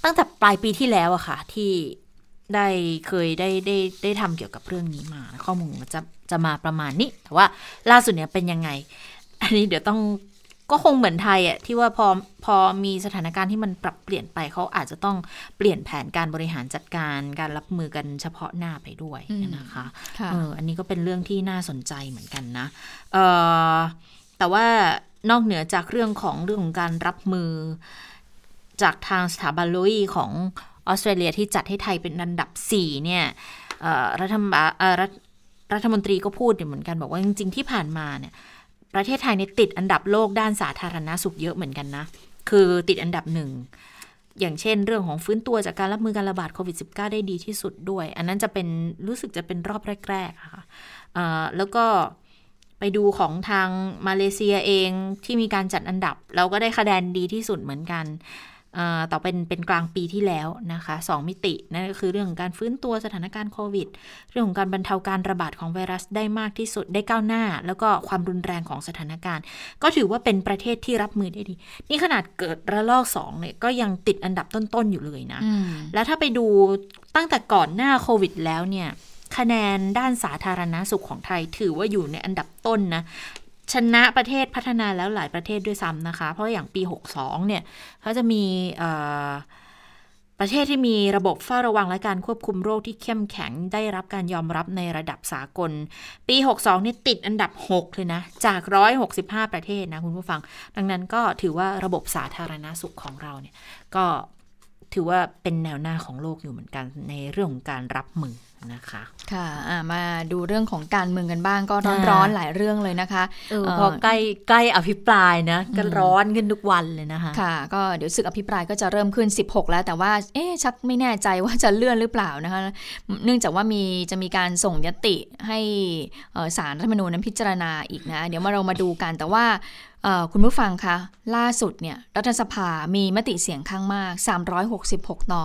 ตั้งแต่ปลายปีที่แล้วอะค่ะ ที่ได้เคยได้ได้ได้ทำเกี่ยวกับเรื่องนี้มา ข้อมูลมันจะจะมาประมาณนี้ แต่ว่าล่าสุดเนี่ยเป็นยังไง อันนี้เดี๋ยวต้องก็คงเหมือนไทยอะที่ว่าพอพอมีสถานการณ์ที่มันปรับเปลี่ยนไปเขาอาจจะต้องเปลี่ยนแผนการบริหารจัดการการรับมือกันเฉพาะหน้าไปด้วยอืมนะคะค่ะเอออันนี้ก็เป็นเรื่องที่น่าสนใจเหมือนกันนะเออแต่ว่านอกเหนือจากเรื่องของเรื่องของการรับมือ จากทางสถาบันลอีของออสเตรเลียที่จัดให้ไทยเป็นอันดับ 4 เนี่ยเอ่อรัฐบาลเอ่อรัฐรัฐมนตรีก็พูดเหมือนกันบอกว่าจริง ๆ ที่ผ่านมาเนี่ยประเทศไทยเนี่ยติดอันดับโลกด้านสาธารณาสุขเยอะเหมือนกันนะ คือติดอันดับหนึ่งอย่างเช่น เรื่องของฟื้นตัวจากการรับมือการระบาดโควิด -19 ได้ดีที่สุดด้วย อันนั้นจะเป็นรู้สึกจะเป็นรอบแรกๆอะค่ะแล้วก็ไปดูของทางมาเลเซียเองที่มีการจัดอันดับ เราก็ได้คะแนนดีที่สุดเหมือนกัน ต่อเป็นเป็นกลางปีที่แล้วนะคะสองมิตินั่นก็คือเรื่องของการฟื้นตัวสถานการณ์โควิด เรื่องของการบรรเทาการระบาดของไวรัสได้มากที่สุดได้ก้าวหน้า แล้วก็ความรุนแรงของสถานการณ์ ก็ถือว่าเป็นประเทศที่รับมือได้ดี นี่ขนาดเกิดระลอกสองเนี่ยก็ยังติดอันดับต้นๆอยู่เลยนะอืมแล้วถ้าไปดูตั้งแต่ก่อนหน้าโควิดแล้วเนี่ยคะแนนด้านสาธารณาสุขของไทยถือว่าอยู่ในอันดับต้นนะ ชนะประเทศพัฒนาแล้วหลายประเทศด้วยซ้ำนะคะ เพราะอย่างปี 62 เนี่ยเขาจะมีประเทศที่มีระบบเฝ้าระวังและการควบคุมโรคที่เข้มแข็งได้รับการยอมรับในระดับสากล ปี 62 นี่ติดอันดับ 6 เลยนะ จาก 165 ประเทศนะคุณผู้ฟัง ดังนั้นก็ถือว่าระบบสาธารณาสุขของเราเนี่ยก็ถือว่าเป็นแนวหน้าของโลกอยู่เหมือนกันในเรื่องของการรับมือ นะคะค่ะอ่ามาดูเรื่องของการเมืองกันบ้างก็อ่าร้อนๆหลายเรื่องเลยนะคะเออเอ่อพอใกล้ใกล้อภิปรายนะก็ร้อนขึ้นทุกวันเลยนะคะค่ะ ก็เดี๋ยวศึกอภิปรายก็จะเริ่มขึ้น 16 แล้วแต่ว่าเอ๊ะชักไม่แน่ใจว่าจะเลื่อนหรือเปล่านะคะ เนื่องจากว่ามีจะมีการส่งยติให้เอ่อสารรัฐธรรมนูญนั้นพิจารณาอีกนะ เดี๋ยวมาเรามาดูกันแต่ว่าเอ่อ คุณผู้ฟังคะล่าสุดเนี่ยรัฐสภามีมติเสียงข้างมาก 366 ต่อ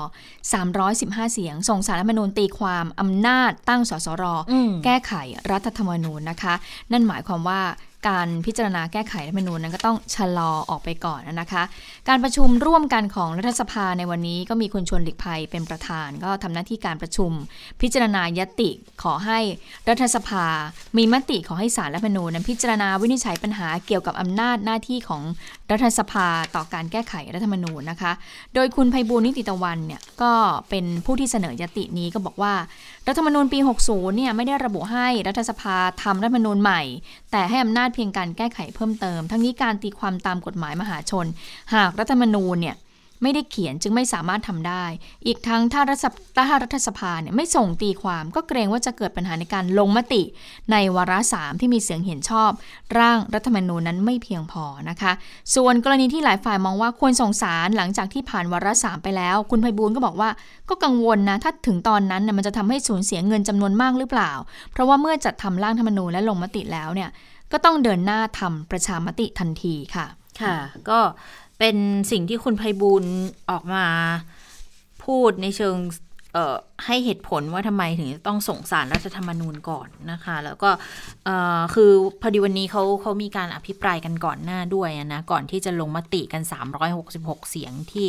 315 เสียง ส่งสารรัฐธรรมนูญตีความอำนาจตั้งสสรอืมแก้ไขรัฐธรรมนูญนะคะ นั่นหมายความว่า การพิจารณาแก้ไขรัฐธรรมนูญนั้นก็ต้องชะลอออกไปก่อนนะคะ การประชุมร่วมกันของรัฐสภาในวันนี้ก็มีคุณชวนหลีกภัยเป็นประธาน ก็ทำหน้าที่การประชุม พิจารณายติขอให้รัฐสภา มีมติขอให้สารรัฐธรรมนูญนั้นพิจารณาวินิจฉัยปัญหาเกี่ยวกับอำนาจหน้าที่ของรัฐสภาต่อการแก้ไขรัฐธรรมนูญนะคะ โดยคุณไพบูลนิติตะวันเนี่ยก็เป็นผู้ที่เสนอยตินี้ก็บอกว่า รัฐธรรมนูญปี 60 เนี่ยไม่ได้ระบุให้รัฐสภาทำรัฐธรรมนูญใหม่ แต่ให้อำนาจเพียงการแก้ไขเพิ่มเติม ทั้งนี้การตีความตามกฎหมายมหาชน หากรัฐธรรมนูญเนี่ยไม่ได้เขียนจึงไม่สามารถทำได้ อีกทั้งถ้ารัฐสภถ้ารัฐสภาเนี่ยไม่ส่งตีความก็เกรงว่าจะเกิดปัญหาในการลงมติ ในวาระสามที่มีเสียงเห็นชอบ ร่างรัฐธรรมนูญนั้นไม่เพียงพอนะคะ ส่วนกรณีที่หลายฝ่ายมองว่าควรส่งสารหลังจากที่ผ่านวาระสามไปแล้ว คุณไพบูลก็บอกว่าก็กังวลนะถ้าถึงตอนนั้นน่ะมันจะทำให้สูญเสียเงินจำนวนมากหรือเปล่า เพราะว่าเมื่อจัดทำร่างธรรมนูญและลงมติแล้วเนี่ย ก็ต้องเดินหน้าทำประชามติทันทีค่ะ ค่ะ ก็เป็นสิ่งที่คุณไพบูลออกมาพูดในเชิงให้เหตุผลว่าทำไมถึงต้องส่งสารรัฐธรรมนูญก่อนนะคะ แล้วก็คือพอดีวันนี้เขาเขามีการอภิปรายกันก่อนหน้าด้วยนะ ก่อนที่จะลงมติกัน 366 เสียงที่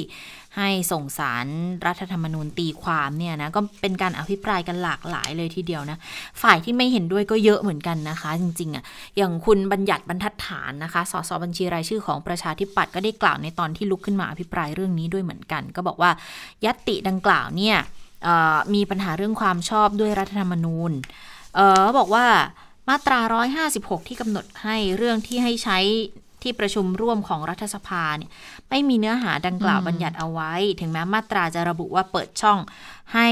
ให้ส่งสารรัฐธรรมนูญตีความเนี่ยนะก็เป็นการอภิปรายกันหลากหลายเลยทีเดียวนะฝ่ายที่ไม่เห็นด้วยก็เยอะเหมือนกันนะคะ จริงๆอะอย่างคุณบัญญัติบรรทัดฐานนะคะสสบัญชีรายชื่อของประชาธิปัตย์ก็ได้กล่าวในตอนที่ลุกขึ้นมาอภิปรายเรื่องนี้ด้วยเหมือนกัน ก็บอกว่ายัตติดังกล่าวเนี่ยมีปัญหาเรื่องความชอบด้วยรัฐธรรมนูญเออบอกว่ามาตรา 156 ที่กำหนดให้เรื่องที่ให้ใช้ ที่ประชุมร่วมของรัฐสภาเนี่ยไม่มีเนื้อหาดังกล่าวอืมบัญญัติเอาไว้ ถึงแม้มาตราจะระบุว่าเปิดช่องให้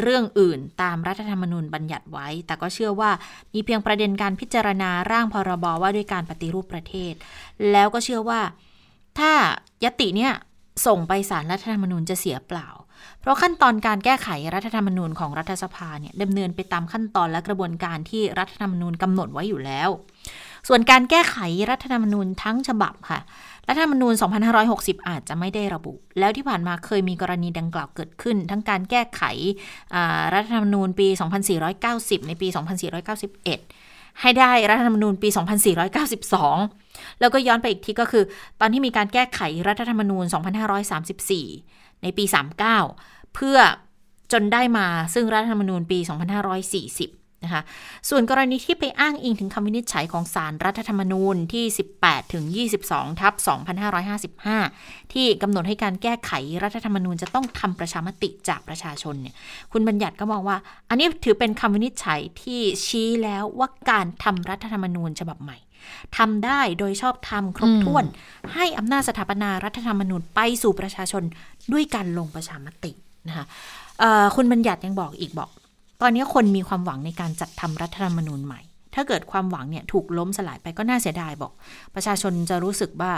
เรื่องอื่นตามรัฐธรรมนูญบัญญัติไว้ แต่ก็เชื่อว่ามีเพียงประเด็นการพิจารณาร่างพรบว่าด้วยการปฏิรูปประเทศ แล้วก็เชื่อว่าถ้ายติเนี่ยส่งไปสารรัฐธรรมนูญจะเสียเปล่า เพราะขั้นตอนการแก้ไขรัฐธรรมนูญของรัฐสภาเนี่ยดำเนินไปตามขั้นตอนและกระบวนการที่รัฐธรรมนูญกำหนดไว้อยู่แล้ว ส่วนการแก้ไขรัฐธรรมนูญทั้งฉบับค่ะ รัฐธรรมนูญ 2560 อาจจะไม่ได้ระบุ แล้วที่ผ่านมาเคยมีกรณีดังกล่าวเกิดขึ้น ทั้งการแก้ไขรัฐธรรมนูญปี 2490 ในปี 2491 ให้ได้รัฐธรรมนูญปี 2492 แล้วก็ย้อนไปอีกทีก็คือ ตอนที่มีการแก้ไขรัฐธรรมนูญ 2534 ในปี 39 เพื่อจนได้มาซึ่งรัฐธรรมนูญปี 2540 นะคะส่วนกรณีที่ไปอ้างอิงถึงคำวินิจฉัยของสารรัฐธรรมนูญที่ 18 ถึง 22 ทับ 2555 ที่กำหนดให้การแก้ไขรัฐธรรมนูญจะต้องทำประชามติจากประชาชนเนี่ยคุณบัญญัติก็มองว่า อันนี้ถือเป็นคำวินิจฉัยที่ชี้แล้วว่าการทำรัฐธรรมนูญฉบับใหม่ทำได้โดยชอบธรรมครบถ้วน ให้อำนาจสถาปนารัฐธรรมนูญไปสู่ประชาชนด้วยการลงประชามตินะคะคุณบัญญัติยังบอกอีกบอก ตอนนี้คนมีความหวังในการจัดทำรัฐธรรมนูญใหม่ ถ้าเกิดความหวังเนี่ยถูกล้มสลายไปก็น่าเสียดายบอก ประชาชนจะรู้สึกว่า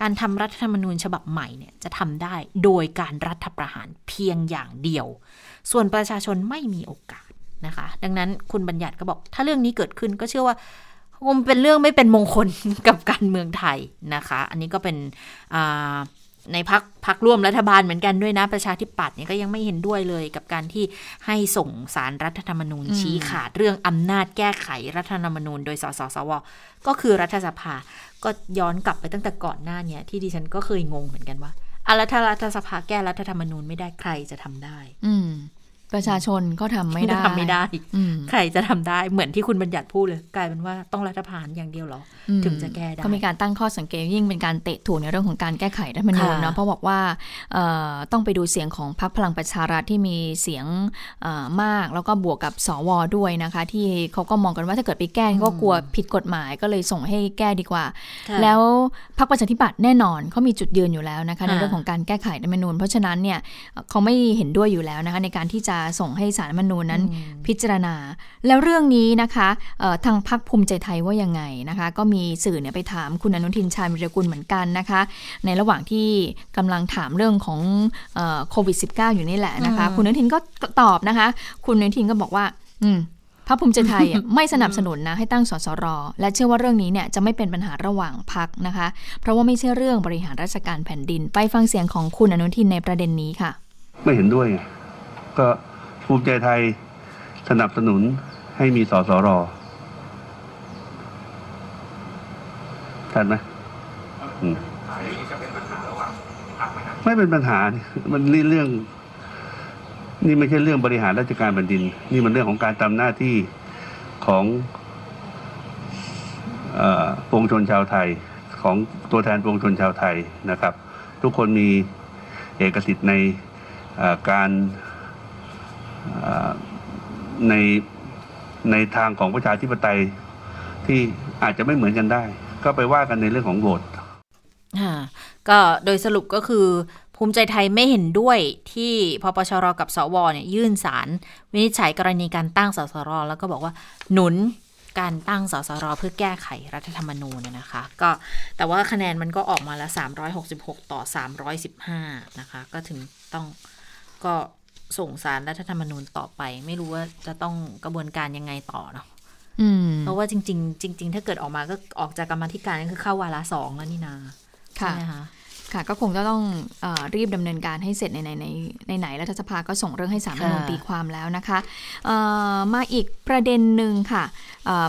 การทำรัฐธรรมนูญฉบับใหม่เนี่ยจะทำได้โดยการรัฐประหารเพียงอย่างเดียว ส่วนประชาชนไม่มีโอกาสนะคะ ดังนั้นคุณบัญญัติก็บอก ถ้าเรื่องนี้เกิดขึ้นก็เชื่อว่าคงเป็นเรื่องไม่เป็นมงคลกับการเมืองไทยนะคะ อันนี้ก็เป็น ในพักพักร่วมรัฐบาลเหมือนกันด้วยนะ ประชาธิปัตย์เนี่ยก็ยังไม่เห็นด้วยเลยกับการที่ให้ส่งสารรัฐธรรมนูญชี้ขาดเรื่องอำนาจแก้ไขรัฐธรรมนูญโดยสสสว ก็คือรัฐสภา ก็ย้อนกลับไปตั้งแต่ก่อนหน้าเนี่ยที่ดิฉันก็เคยงงเหมือนกันว่าอะแล้วถ้ารัฐสภาแก้รัฐธรรมนูญไม่ได้ใครจะทำได้ อื ประชาชนก็ทำไม่ได้ทำไม่ได้ ใครจะทำได้เหมือนที่คุณบัญญัติพูดเลย กลายเป็นว่าต้องรัฐประหารอย่างเดียวหรอ ถึงจะแก้ได้ ก็มีการตั้งข้อสังเกตยิ่งเป็นการเตะถูกในเรื่องของการแก้ไขรัฐมนูญเนาะเพราะบอกว่าต้องไปดูเสียงของพรรคพลังประชารัฐที่มีเสียงมาก แล้วก็บวกกับสวด้วยนะคะ ที่เขาก็มองกันว่าถ้าเกิดไปแก้ก็กลัวผิดกฎหมายก็เลยส่งให้แก้ดีกว่า แล้วพรรคประชาธิปัตย์แน่นอนเขามีจุดยืนอยู่แล้วนะคะในเรื่องของการแก้ไขรัฐมนูญเพราะฉะนั้นเนี่ยเขาไม่เห็นด้วยอยู่แล้วนะคะในการที่จะส่งให้สารมนูญนั้นพิจารณา แล้วเรื่องนี้นะคะทางพักภูมิใจไทยว่ายังไงนะคะ ก็มีสื่อเนี่ยไปถามคุณอนุทินชาญวิรกุลเหมือนกันนะคะ ในระหว่างที่กำลังถามเรื่องของโควิด -19 อยู่นี่แหละนะคะ คุณอนุทินก็ตอบนะคะ คุณอนุทินก็บอกว่า อืมพรรคภูมิใจไทยไม่สนับสนุนนะให้ตั้งสสร และเชื่อว่าเรื่องนี้เนี่ยจะไม่เป็นปัญหาระหว่างพักนะคะ เพราะว่าไม่ใช่เรื่องบริหารราชการแผ่นดิน ไปฟังเสียงของคุณอนุทินในประเด็นนี้ค่ะ ไม่เห็นด้วยก็ ภูมิใจไทยสนับสนุนให้มีสสรทันไหมไม่เป็นปัญหา มันเรื่อง นี่ไม่ใช่เรื่องบริหารราชการแผ่นดิน นี่มันเรื่องของการทำหน้าที่ของปวงชนชาวไทยของตัวแทนปวงชนชาวไทยนะครับ ทุกคนมีเอกสิทธิ์ในการ ในในทางของประชาธิปไตยที่อาจจะไม่เหมือนกันได้ ก็ไปว่ากันในเรื่องของโหวตก็โดยสรุปก็คือภูมิใจไทยไม่เห็นด้วยที่พปชรกับสวเนี่ยยื่นสารวินิจฉัยกรณีการตั้งสสร แล้วก็บอกว่าหนุนการตั้งสสร เพื่อแก้ไขรัฐธรรมนูญนะคะ ก็แต่ว่าคะแนนมันก็ออกมาแล้ว 366 ต่อ 315 นะคะ ก็ถึงต้องก็ ส่งสารรัฐธรรมนูญต่อไป ไม่รู้ว่าจะต้องกระบวนการยังไงต่อเนาะเพราะว่าจริง ๆ จริง ๆ ถ้าเกิดออกมาก็ออกจากกรรมธิการก็คือเข้าวาระสองแล้วนี่นาใช่ไหมคะ ค่ะ ก็คงจะต้องอรีบดำเนินการให้เสร็จในในในในไหนรัฐสภาก็ส่งเรื่องให้สารรัฐมนูญตีความแล้วนะคะมาอีกประเด็นหนึ่งค่ะ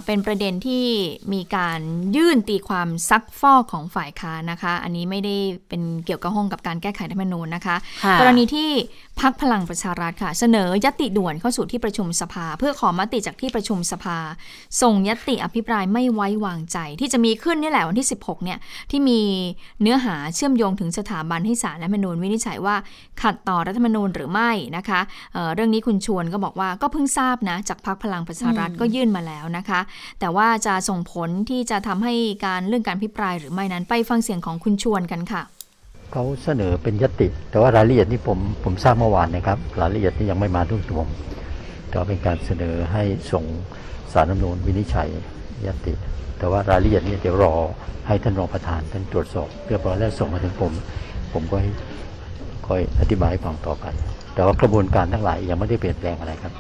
เป็นประเด็นที่มีการยื่นตีความซักฟอกของฝ่ายค้านนะคะ อันนี้ไม่ได้เป็นเกี่ยวกับห้องกับการแก้ไขรัฐธรรมนูญนะคะกรณีที่พักพลังประชารัฐค่ะ เสนอยติด่วนเข้าสู่ที่ประชุมสภา เพื่อขอมติจากที่ประชุมสภา ส่งยติอภิปรายไม่ไว้วางใจ ที่จะมีขึ้นนี่แหละวันที่ 16เนี่ยที่มีเนื้อหาเชื่อมโยงถึงสถาบันให้ศาลรัฐมนูญวินิจฉัยว่าขัดต่อรัฐธรรมนูญหรือไม่นะคะเเรื่องนี้คุณชวนก็บอกว่าก็เพิ่งทราบนะจากพักพลังประชารัฐก็ยื่นมาแล้วนะคะ แต่ว่าจะส่งผลที่จะทำให้การเรื่องการพิปรายหรือไม่นั้นไปฟังเสียงของคุณชวนกันค่ะเขาเสนอเป็นยติ แต่ว่ารายละเอียดนี่ผมผมทราบเมื่อวานนะครับ รายละเอียดนี่ยังไม่มาทุกตัวแต่เป็นการเสนอให้ส่งสารน้ำนูนวินิจฉัยยติ แต่ว่ารายละเอียดนี่เดี๋ยวรอให้ท่านรองประธานท่านตรวจสอบเรียบร้อยแล้วส่งมาถึงผม ผมก็ให้คอยอธิบายให้ฟังต่อไป แต่ว่ากระบวนการทั้งหลายยังไม่ได้เปลี่ยนแปลงอะไรครับ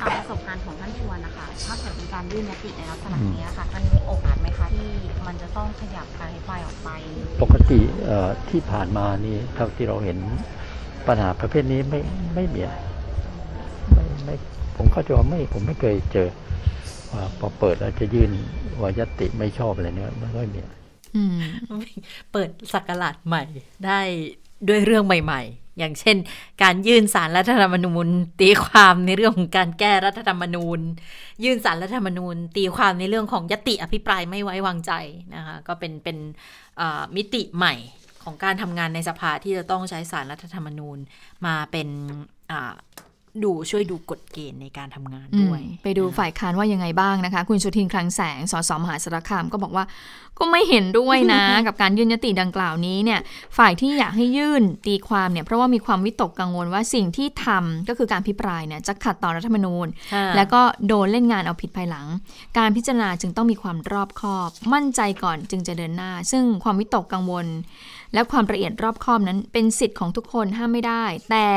ตามประสบการณ์ของท่านชวนนะคะถ้าเกิดเป็นการยื่นยติในลักษณะนี้ค่ะมันมีโอกาสไหมคะที่มันจะต้องขยับการอภิปรายออกไป ปกติเอ่อที่ผ่านมานี่เท่าที่เราเห็นปัญหาประเภทนี้ไม่ไม่มีอะไรไม่ไม่ผมเข้าใจว่าไม่ผมไม่เคยเจอว่า พอเปิดแล้วจะยื่นวายติไม่ชอบอะไรเนี่ยไม่ค่อยมีเปิดสักราชใหม่ได้ด้วยเรื่องใหม่ ๆ อย่างเช่น การยื่นสารรัฐธรรมนูญ ตีความในเรื่องของการแก้รัฐธรรมนูญ ยื่นสารรัฐธรรมนูญ ตีความในเรื่องของยติอภิปรายไม่ไว้วางใจนะคะก็เป็นเป็นมิติใหม่ของการทำงานในสภาที่จะต้องใช้สารรัฐธรรมนูญมาเป็น ดูช่วยดูกฎเกณฑ์ในการทำงานด้วยอืมไปดูฝ่ายค้านว่ายังไงบ้างนะคะ คุณสุทินคลังแสงสสมหาสารคามก็บอกว่า ก็ไม่เห็นด้วยนะ กับการยื่นยติดังกล่าวนี้เนี่ย ฝ่ายที่อยากให้ยื่นตีความเนี่ยเพราะว่ามีความวิตกกังวลว่าสิ่งที่ทำก็คือการพิปรายเนี่ยจะขัดต่อรัฐธรรมนูญค่ะแล้วก็โดนเล่นงานเอาผิดภายหลัง การพิจารณาจึงต้องมีความรอบคอบ มั่นใจก่อนจึงจะเดินหน้า ซึ่งความวิตกกังวล และความละเอียดรอบคอบนั้นเป็นสิทธิ์ของทุกคนห้ามไม่ได้ แต่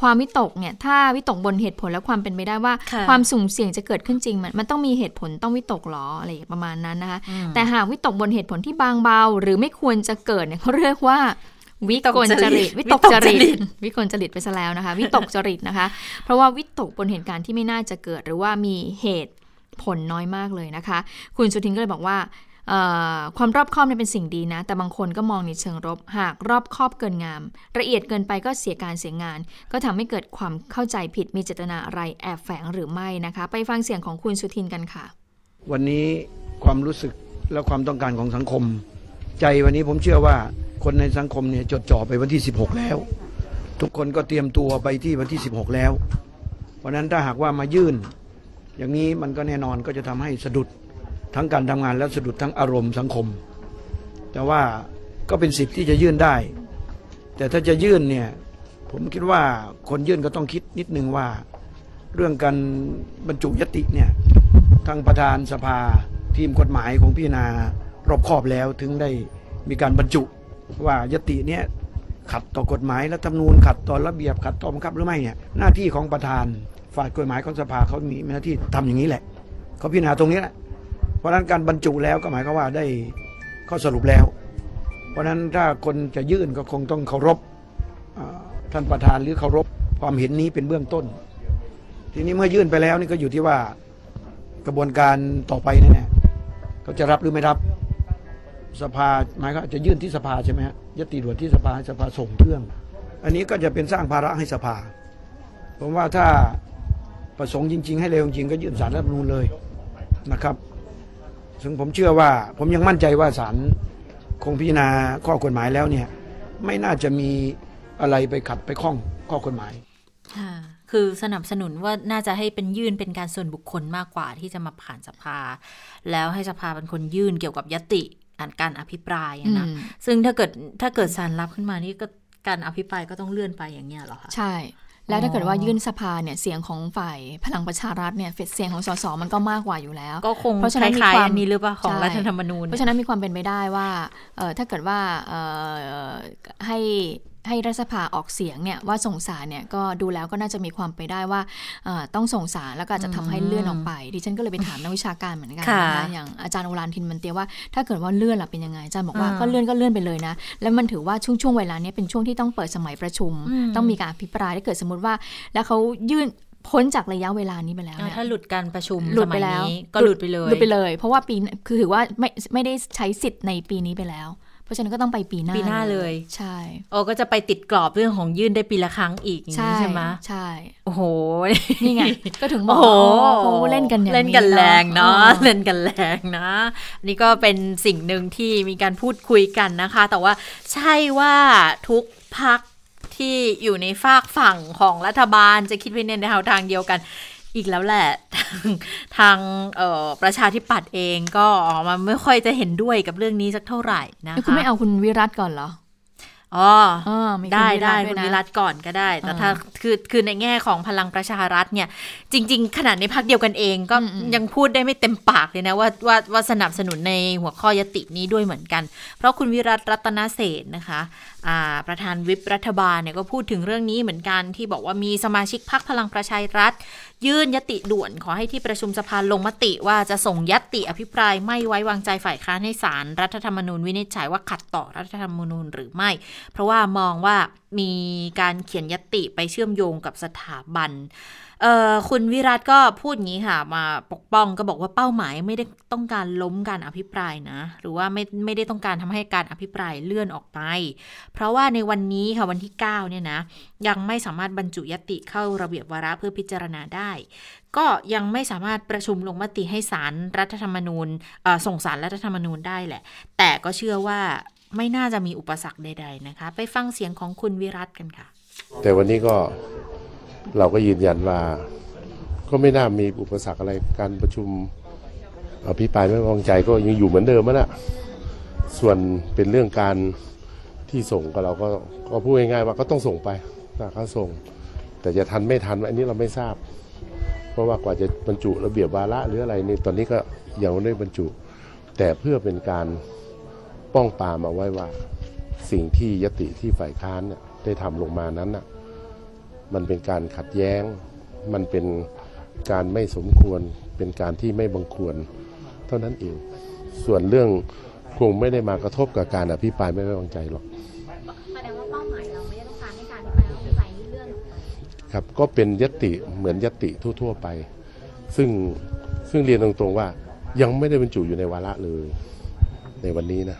ความวิตกเนี่ยถ้าวิตกบนเหตุผลและความเป็นไปได้ว่าค่ะความสุ่มเสี่ยงจะเกิดขึ้นจริง มันมันต้องมีเหตุผลต้องวิตกหรออะไรประมาณนั้นนะคะแต่หากวิตกบนเหตุผลที่บางเบา หรือไม่ควรจะเกิดเนี่ยเขาเรียกว่าวิกลจริต วิตกจริต วิกลจริตไปซะแล้วนะคะ วิตกจริตนะคะ เพราะว่าวิตกบนเหตุการณ์ที่ไม่น่าจะเกิด หรือว่ามีเหตุผลน้อยมากเลยนะคะ คุณสุทินก็เลยบอกว่าเอ่อ ความรอบคอบเนี่ยเป็นสิ่งดีนะ แต่บางคนก็มองในเชิงลบหากรอบคอบเกินงาม ละเอียดเกินไปก็เสียการเสียงาน ก็ทำให้เกิดความเข้าใจผิดมีเจตนาอะไรแอบแฝงหรือไม่นะคะ ไปฟังเสียงของคุณสุทินกันค่ะ วันนี้ความรู้สึกและความต้องการของสังคม ใจวันนี้ผมเชื่อว่าคนในสังคมเนี่ยจดจ่อไปวันที่ 16 แล้ว ทุกคนก็เตรียมตัวไปที่วันที่ 16 แล้ว เพราะฉะนั้นถ้าหากว่ามายื่น อย่างนี้มันก็แน่นอนก็จะทำให้สะดุด ทั้งการทำงานและสะดุดทั้งอารมณ์สังคม แต่ว่าก็เป็นสิทธิ์ที่จะยื่นได้ แต่ถ้าจะยื่นเนี่ยผมคิดว่าคนยื่นก็ต้องคิดนิดนึงว่า เรื่องการบรรจุยติเนี่ยทางประธานสภาทีมกฎหมายของพี่นารอบคอบแล้วถึงได้มีการบรรจุว่ายติเนี้ยขัดต่อกฎหมายรัฐธรรมนูญขัดต่อระเบียบขัดต่อบังคับหรือไม่เนี่ยหน้าที่ของประธานฝ่ายกฎหมายของสภาเขามีหน้าที่ทำอย่างนี้แหละเขาพิจารณาตรงนี้แหละ เพราะฉะนั้นการบรรจุแล้วก็หมายความว่าได้ข้อสรุปแล้ว เพราะฉะนั้นถ้าคนจะยื่นก็คงต้องเคารพท่านประธานหรือเคารพความเห็นนี้เป็นเบื้องต้น ทีนี้เมื่อยื่นไปแล้วนี่ก็อยู่ที่ว่ากระบวนการต่อไปนี่ยนะเขาจะรับหรือไม่รับสภาหมายก็จะยื่นที่สภาใช่ไหมฮะยติด่วนที่สภาให้สภาส่งเรื่อง อันนี้ก็จะเป็นสร้างภาระให้สภา ผมว่าถ้าประสงค์จริง ๆ ให้เร็วจริงก็ยื่นสารรัฐธรรมนูญเลยนะครับ ซึ่งผมเชื่อว่าผมยังมั่นใจว่าศาลคงพิจารณาข้อกฎหมายแล้วเนี่ย ไม่น่าจะมีอะไรไปขัดไปข้องข้อกฎหมายค่ะคือสนับสนุนว่าน่าจะให้เป็นยื่นเป็นการส่วนบุคคลมากกว่าที่จะมาผ่านสภา แล้วให้สภาเป็นคนยื่นเกี่ยวกับยติอ่านการอภิปรายอะนะอืมซึ่งถ้าเกิดถ้าเกิดสารรับขึ้นมานี่ก็การอภิปรายก็ต้องเลื่อนไปอย่างเงี้ยเหรอคะใช่ แล้วถ้าเกิดว่าอ๋อยื่นสภาเนี่ยเสียงของฝ่ายพลังประชารัฐเนี่ยเสียงของสสมันก็มากกว่าอยู่แล้ว ก็คงเพราะฉะคนั้นมีล้ายความๆอันนี้หรือเปล่าของใช่รัฐธรรมนูญ เพราะฉะนั้นมีความเป็นไปได้ว่าเอ่อถ้าเกิดว่าเอ่อให้ ให้รัฐสภาออกเสียงเนี่ยว่าส่งสารเนี่ยก็ดูแล้วก็น่าจะมีความไปได้ว่าเอ่อต้องส่งสารแล้วก็อาจจะทำให้เลื่อนออกไป ดิฉันก็เลยไปถามนักวิชาการเหมือนกันค่ะนะคะอย่างอาจารย์โอรานทินมันเตียว่าถ้าเกิดว่าเลื่อนล่ะเป็นยังไงอาจารย์บอกว่าอ่าก็เลื่อนก็เลื่อนไปเลยนะ แล้วมันถือว่าช่วงช่วงเวลาเนี้ยเป็นช่วงที่ต้องเปิดสมัยประชุมอืมต้องมีการอภิปรายถ้าเกิดสมมติว่า แล้วเขายื่นพ้นจากระยะเวลานี้ไปแล้วอ่าเนี่ยถ้าหลุดการประชุมหลุดสไปมัยแล้วนี้ก็หลุดไปเลยหลุดไปเลย เพราะว่าปีคือถือว่าไม่ไม่ได้ใช้สิทธิ์ในปีนี้ไปแล้วเพ ราะฉะนั้นก็ต้องไปปีหน้าปีหน้าเลย ใช่โอ้ก็จะไปติดกรอบเรื่องของยื่นได้ปีละครั้งอีกอย่างใช่นี้ใช่ไหมใช่โอ้โหนี่ไงก็ถึงบอโอ้กโหว่าโอ้โหเล่นกันอย่างนี้เล่นกันแรงเนาะออเล่นกันแรงนะอันนี่ก็เป็นสิ่งหนึ่งที่มีการพูดคุยกันนะคะ แต่ว่าใช่ว่าทุกพักที่อยู่ในฝากฝั่งของรัฐบาลจะคิดไปในแนวทางเดียวกัน อีกแล้วแหละ ทางทางเอ่อประชาธิปัตย์เองก็ออกมาไม่ค่อยจะเห็นด้วยกับเรื่องนี้สักเท่าไหร่นะคะแล้วคุณไม่เอาคุณวิรัตก่อนเหรออ๋อเออมีได้คุณวิรัได้ตคุณวยนะวิรัตก่อนก็ได้ แต่อ่าถ้าคือคือในแง่ของพลังประชารัฐเนี่ย จริง ๆ ขนาดในพักเดียวกันเองก็อืมอืมยังพูดได้ไม่เต็มปากเลยนะว่าว่าว่าสนับสนุนในหัวข้อยตินี้ด้วยเหมือนกัน เพราะคุณวิรัตรัตนเศรษฐ์นะคะอ่าประธานวิปรัฐบาลเนี่ยก็พูดถึงเรื่องนี้เหมือนกันที่บอกว่ามีสมาชิกพักพลังประชารัฐ ยื่นยติด่วนขอให้ที่ประชุมสภาลงมติว่าจะส่งยติอภิปรายไม่ไว้วางใจฝ่ายค้านให้ศาลรัฐธรรมนูญวินิจฉัยว่าขัดต่อรัฐธรรมนูญหรือไม่ เพราะว่ามองว่ามีการเขียนยติไปเชื่อมโยงกับสถาบัน เอ่อคุณวิรัตก็พูดงี้ค่ะ มาปกป้องก็บอกว่าเป้าหมายไม่ได้ต้องการล้มการอภิปรายนะ หรือว่าไม่ไม่ได้ต้องการทำให้การอภิปรายเลื่อนออกไป เพราะว่าในวันนี้ค่ะวันที่ 9 เนี่ยนะ ยังไม่สามารถบรรจุยติเข้าระเบียบวาระเพื่อพิจารณาได้ ก็ยังไม่สามารถประชุมลงมติให้สารรัฐธรรมนูญส่งสารรัฐธรรมนูญได้แหละ แต่ก็เชื่อว่าไม่น่าจะมีอุปสรรคใด ๆนะคะ ไปฟังเสียงของคุณวิรัตกันค่ะ แต่วันนี้ก็ เราก็ยืนยันว่า ก็ไม่น่ามีอุปสรรคอะไรการประชุมอภิปรายไม่ไว้วางใจก็ยังอยู่เหมือนเดิมนะส่วนเป็นเรื่องการที่ส่งก็เราก็ก็พูดง่ายๆว่าก็ต้องส่งไปถ้าเขาส่ง แต่จะทันไม่ทันอันนี้เราไม่ทราบ เพราะว่ากว่าจะบรรจุระเบียบวาระหรืออะไรนี่ตอนนี้ก็ยังไม่ได้บรรจุ แต่เพื่อเป็นการป้องปามเอาไว้ว่า สิ่งที่ยติที่ฝ่ายค้านเนี่ยได้ทำลงมานั้นน่ะ มันเป็นการขัดแย้ง มันเป็นการไม่สมควร เป็นการที่ไม่บังควร เท่านั้นเอง ส่วนเรื่องคงไม่ได้มากระทบกับการอภิปรายไม่ไว้วางใจหรอกแสดงว่าเป้าหมายเราไม่ได้ต้องการให้การที่ไปอภิปรายเลื่อนออกไปครับก็เป็นยติเหมือนยติทั่ว ๆ ไป ซึ่งซึ่งเรียนตรงๆว่ายังไม่ได้บรรจุอยู่ในวาระเลยในวันนี้นะ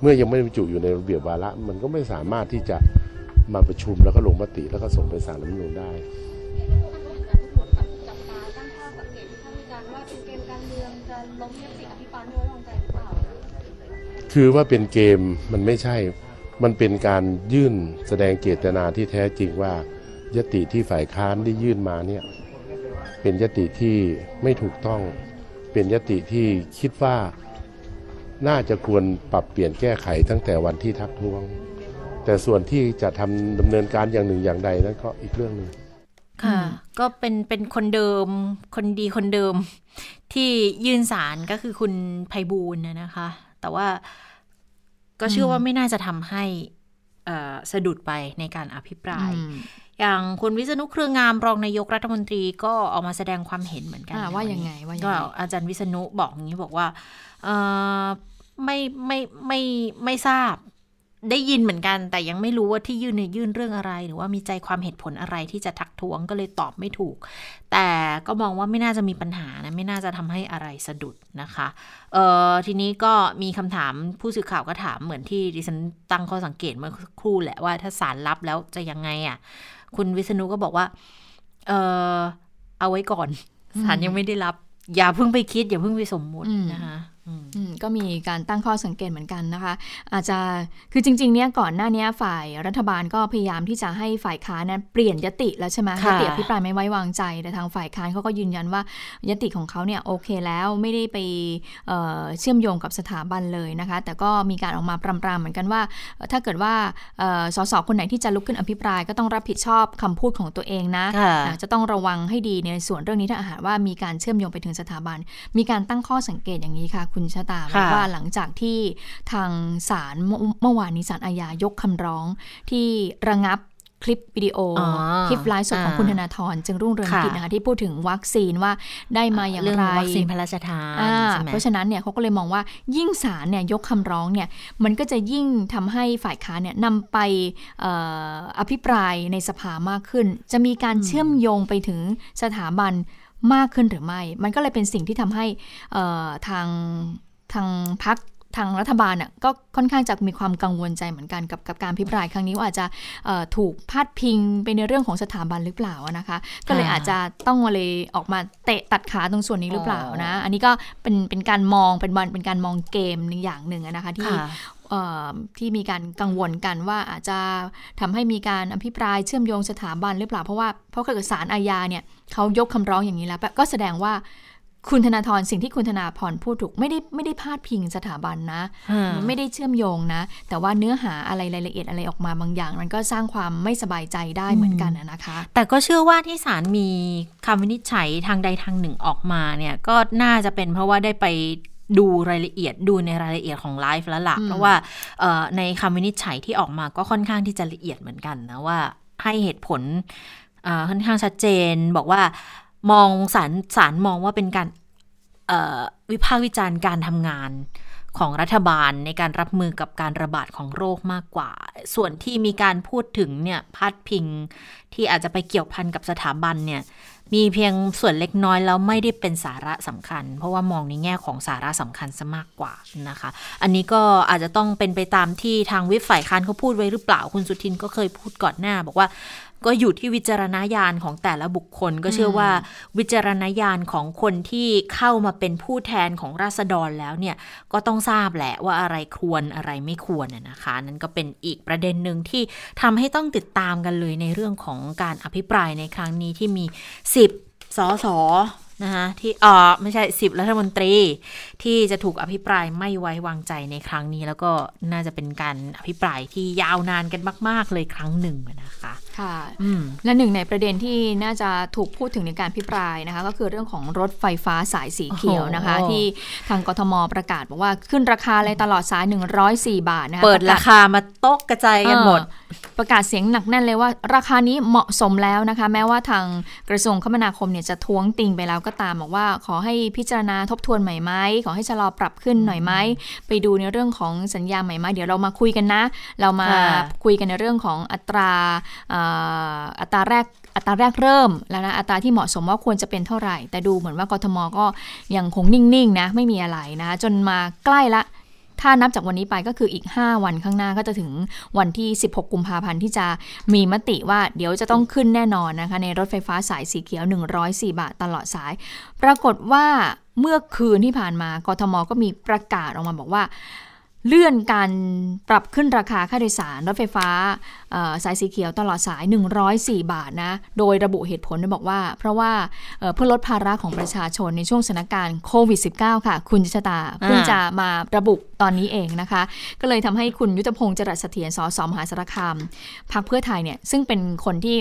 เมื่อยังไม่ได้บรรจุอยู่ในระเบียบวาระมันก็ไม่สามารถที่จะ มาประชุมแล้วก็ลงมติแล้วก็ส่งไปศาลรัฐมนูญได้จับตาตั้งข้อสังเกตที่ท่ารนิยมไว้คือว่าเป็นเกมมันไม่ใช่ มันเป็นการยื่นแสดงเจตนาที่แท้จริงว่ายติที่ฝ่ายค้านได้ยื่นมาเนี่ยเป็นยติที่ไม่ถูกต้อง เป็นยติที่คิดว่าน่าจะควรปรับเปลี่ยนแก้ไขตั้งแต่วันที่ทักท้วง แต่ส่วนที่จะทำดำเนินการอย่างหนึ่งอย่างใดนั้นก็อีกเรื่องหนึ่งค่ะ ก็เป็นเป็นคนเดิม คนดีคนเดิม ที่ยื่นสารก็คือคุณไพบูลย์นะนะคะ แต่ว่าก็เชื่อว่าไม่น่าจะทำให้เอ่อสะดุดไปในการอภิปรายอืมอย่างคุณวิษณุเครืองามรองนายกรัฐมนตรีก็ออกมาแสดงความเห็นเหมือนกันอ่านะว่ายังไงว่ายังก็ไงอาจารย์วิษณุบอกอย่างนี้บอกว่าเอ่อไม่ไม่ไม่ไม่ทราบ ได้ยินเหมือนกัน แต่ยังไม่รู้ว่าที่ยื่นเนี่ยยื่นเรื่องอะไร หรือว่ามีใจความเหตุผลอะไรที่จะทักท้วงก็เลยตอบไม่ถูก แต่ก็มองว่าไม่น่าจะมีปัญหานะไม่น่าจะทำให้อะไรสะดุดนะคะเอ่อทีนี้ก็มีคำถามผู้สื่อข่าวก็ถามเหมือนที่ดิฉันตั้งข้อสังเกตเมื่อสักครู่แหละว่าถ้าสารรับแล้วจะยังไงอะคุณวิษณุก็บอกว่าเออเอาไว้ก่อนศาลยังไม่ได้รับ อย่าเพิ่งไปคิด อย่าเพิ่งไปสมมุติอืมนะคะอืมอืม ก็มีการตั้งข้อสังเกตเหมือนกันนะคะ อาจจะคือจริงๆเนี่ยก่อนหน้านี้ฝ่ายรัฐบาลก็พยายามที่จะให้ฝ่ายค้านนั้นเปลี่ยนยติแล้วใช่ไหมยค่ะติอภิปรายไม่ไว้วางใจแต่ทางฝ่ายค้านเขาก็ยืนยันว่ายติของเขาเนี่ยโอเคแล้วไม่ได้ไปเอ่อเชื่อมโยงกับสถาบันเลยนะคะ แต่ก็มีการออกมาปรามๆเหมือนกันว่าเอ่อถ้าเกิดว่าเอ่อสสคนไหนที่จะลุกขึ้นอภิปรายก็ต้องรับผิดชอบคำพูดของตัวเองนะค่ะอะจะต้องระวังให้ดีในส่วนเรื่องนี้ถ้าหากว่ามีการเชื่อมโยงไปถึงสถาบัน มีการตั้งข้อสังเกตอย่างนี้ค่ะ คุณชะตาค่ะว่าหลังจากที่ทางศาลเมื่อเมื่อวานนี้ศาลอาญายกคำร้องที่ระงับคลิปวิดีโอออคลิปไลฟ์สดของอ่าคุณธนาธรจึงรุ่งเรืองค่ะกิจนะคะที่พูดถึงวัคซีนว่าได้มาอย่างเรื่องไรวัคซีนพระราชทานอ่าใช่ไหมเพราะฉะนั้นเนี่ยเขาก็เลยมองว่ายิ่งศาลเนี่ยยกคำร้องเนี่ยมันก็จะยิ่งทำให้ฝ่ายค้านเนี่ยนำไปเอ่ออภิปรายในสภามากขึ้น จะมีการเชื่อมโยงไปถึงสถาบันมากขึ้นหรือไม่ มันก็เลยเป็นสิ่งที่ทำให้เอ่อทาง ทางพักทางรัฐบาลน่ะก็ค่อนข้างจะมีความกังวลใจเหมือนกันกับกับการพิปรายครั้งนี้ว่าอาจจะเอ่อถูกพาดพิงไปในเรื่องของสถาบันหรือเปล่าอะนะคะ ก็เลยอาจจะต้องมาเลยออกมาเตะตัดขาตรงส่วนนี้หรือเปล่านะ อันนี้ก็เป็นเป็นการมองเป็นวันเป็นการมองเกมหนึ่งอย่างหนึ่งอะนะคะที่ค่ะเอ่อที่มีการกังวลกันว่าอาจจะทำให้มีการอภิปรายเชื่อมโยงสถาบันหรือเปล่าเพราะว่าเพราะเกิดศาลอาญาเนี่ยเขายกคำร้องอย่างนี้แล้วก็แสดงว่า คุณธนาธรสิ่งที่คุณธนาพรพูดถูกไม่ได้ไม่ได้พาดพิงสถาบันนะอ่าไม่ได้เชื่อมโยงนะ แต่ว่าเนื้อหาอะไรรายละเอียดอะไรออกมาบางอย่าง มันก็สร้างความไม่สบายใจได้เหมือนกันนะนะคะ แต่ก็เชื่อว่าที่ศาลมีคำวินิจฉัยทางใดทางหนึ่งออกมาเนี่ยก็น่าจะเป็นเพราะว่าได้ไปดูรายละเอียดดูในรายละเอียดของไลฟ์แล้วล่ะอืมเพราะว่าเอ่อในคำวินิจฉัยที่ออกมาก็ค่อนข้างที่จะละเอียดเหมือนกันนะว่าให้เหตุผลเอ่อค่อนข้างชัดเจนบอกว่า มองศาลศาลมองว่าเป็นการวิพากษ์วิจารณ์การทำงานของรัฐบาลในการรับมือกับการระบาดของโรคมากกว่า ส่วนที่มีการพูดถึงเนี่ยพาดพิง ที่อาจจะไปเกี่ยวพันกับสถาบันเนี่ยมีเพียงส่วนเล็กน้อยแล้วไม่ได้เป็นสาระสำคัญ เพราะว่ามองในแง่ของสาระสำคัญซะมากกว่านะคะ อันนี้ก็อาจจะต้องเป็นไปตามที่ทางวิปฝ่ายค้านเขาพูดไว้หรือเปล่าคุณสุทินก็เคยพูดก่อนหน้า บอกว่า ก็อยู่ที่วิจารณญาณของแต่ละบุคคล ก็เชื่อว่าวิจารณญาณของคนที่เข้ามาเป็นผู้แทนของราษฎรแล้วเนี่ยก็ต้องทราบแหละว่าอะไรควรอะไรไม่ควรน่ะนะคะ นั่นก็เป็นอีกประเด็นหนึ่งที่ทำให้ต้องติดตามกันเลยในเรื่องของการอภิปรายในครั้งนี้ที่มี 10สส นะคะที่เออไม่ใช่10รัฐมนตรี ที่จะถูกอภิปรายไม่ไว้วางใจในครั้งนี้ แล้วก็น่าจะเป็นการอภิปรายที่ยาวนานกันมาก ๆ เลยครั้งหนึ่งอะนะคะค่ะอืมและหนึ่งในประเด็นที่น่าจะถูกพูดถึงในการพิปรายนะคะ ก็คือเรื่องของรถไฟฟ้าสายสีเขียวนะคะโอ้โหที่ทางกทมประกาศบอกว่าขึ้นราคาเลยตลอดสาย 104 บาทนะคะเปิดประกศราคามาโต๊ะกระจายกันหมดเออประกาศเสียงหนักแน่นเลยว่า ราคานี้เหมาะสมแล้วนะคะ แม้ว่าทางกระทรวงคมนาคมเนี่ยจะท้วงติงไปแล้วก็ตามบอกว่าขอให้พิจารณาทบทวนใหม่ไหมขอให้ชะลอปรับขึ้นหน่อยไหมไปดูในเรื่องของสัญญาใหม่ไหมเดี๋ยวเรามาคุยกันนะ เรามาค่ะคุยกันในเรื่องของอัตราเอ่ออัตราแรกอัตราแรกเริ่มแล้วนะอัตราที่เหมาะสมว่าควรจะเป็นเท่าไหร่ แต่ดูเหมือนว่ากทมก็ยังคงนิ่งๆนะไม่มีอะไรนะจนมาใกล้ละ ถ้านับจากวันนี้ไปก็คืออีก 5 วันข้างหน้าก็จะถึงวันที่ 16 กุมภาพันธ์ที่จะมีมติว่าเดี๋ยวจะต้องขึ้นแน่นอนนะคะในรถไฟฟ้าสายสีเขียว 104 บาทตลอดสาย ปรากฏว่าเมื่อคืนที่ผ่านมากทมก็มีประกาศออกมาบอกว่า เลื่อนการปรับขึ้นราคาค่าโดยสารรถไฟฟ้า สายสีเขียวตลอดสาย 104 บาทนะ โดยระบุเหตุผลบอกว่า เพราะว่าเอ่อเพื่อลดภาระของประชาชนในช่วงสถานการณ์โควิด -19 ค่ะ คุณจิชตาเพิ่งจะมาระบุตอนนี้เองนะคะ ก็เลยทำให้คุณยุทธพงศ์จรัสเสถียรสสมหาสารคามพักเพื่อไทยเนี่ยซึ่งเป็นคนที่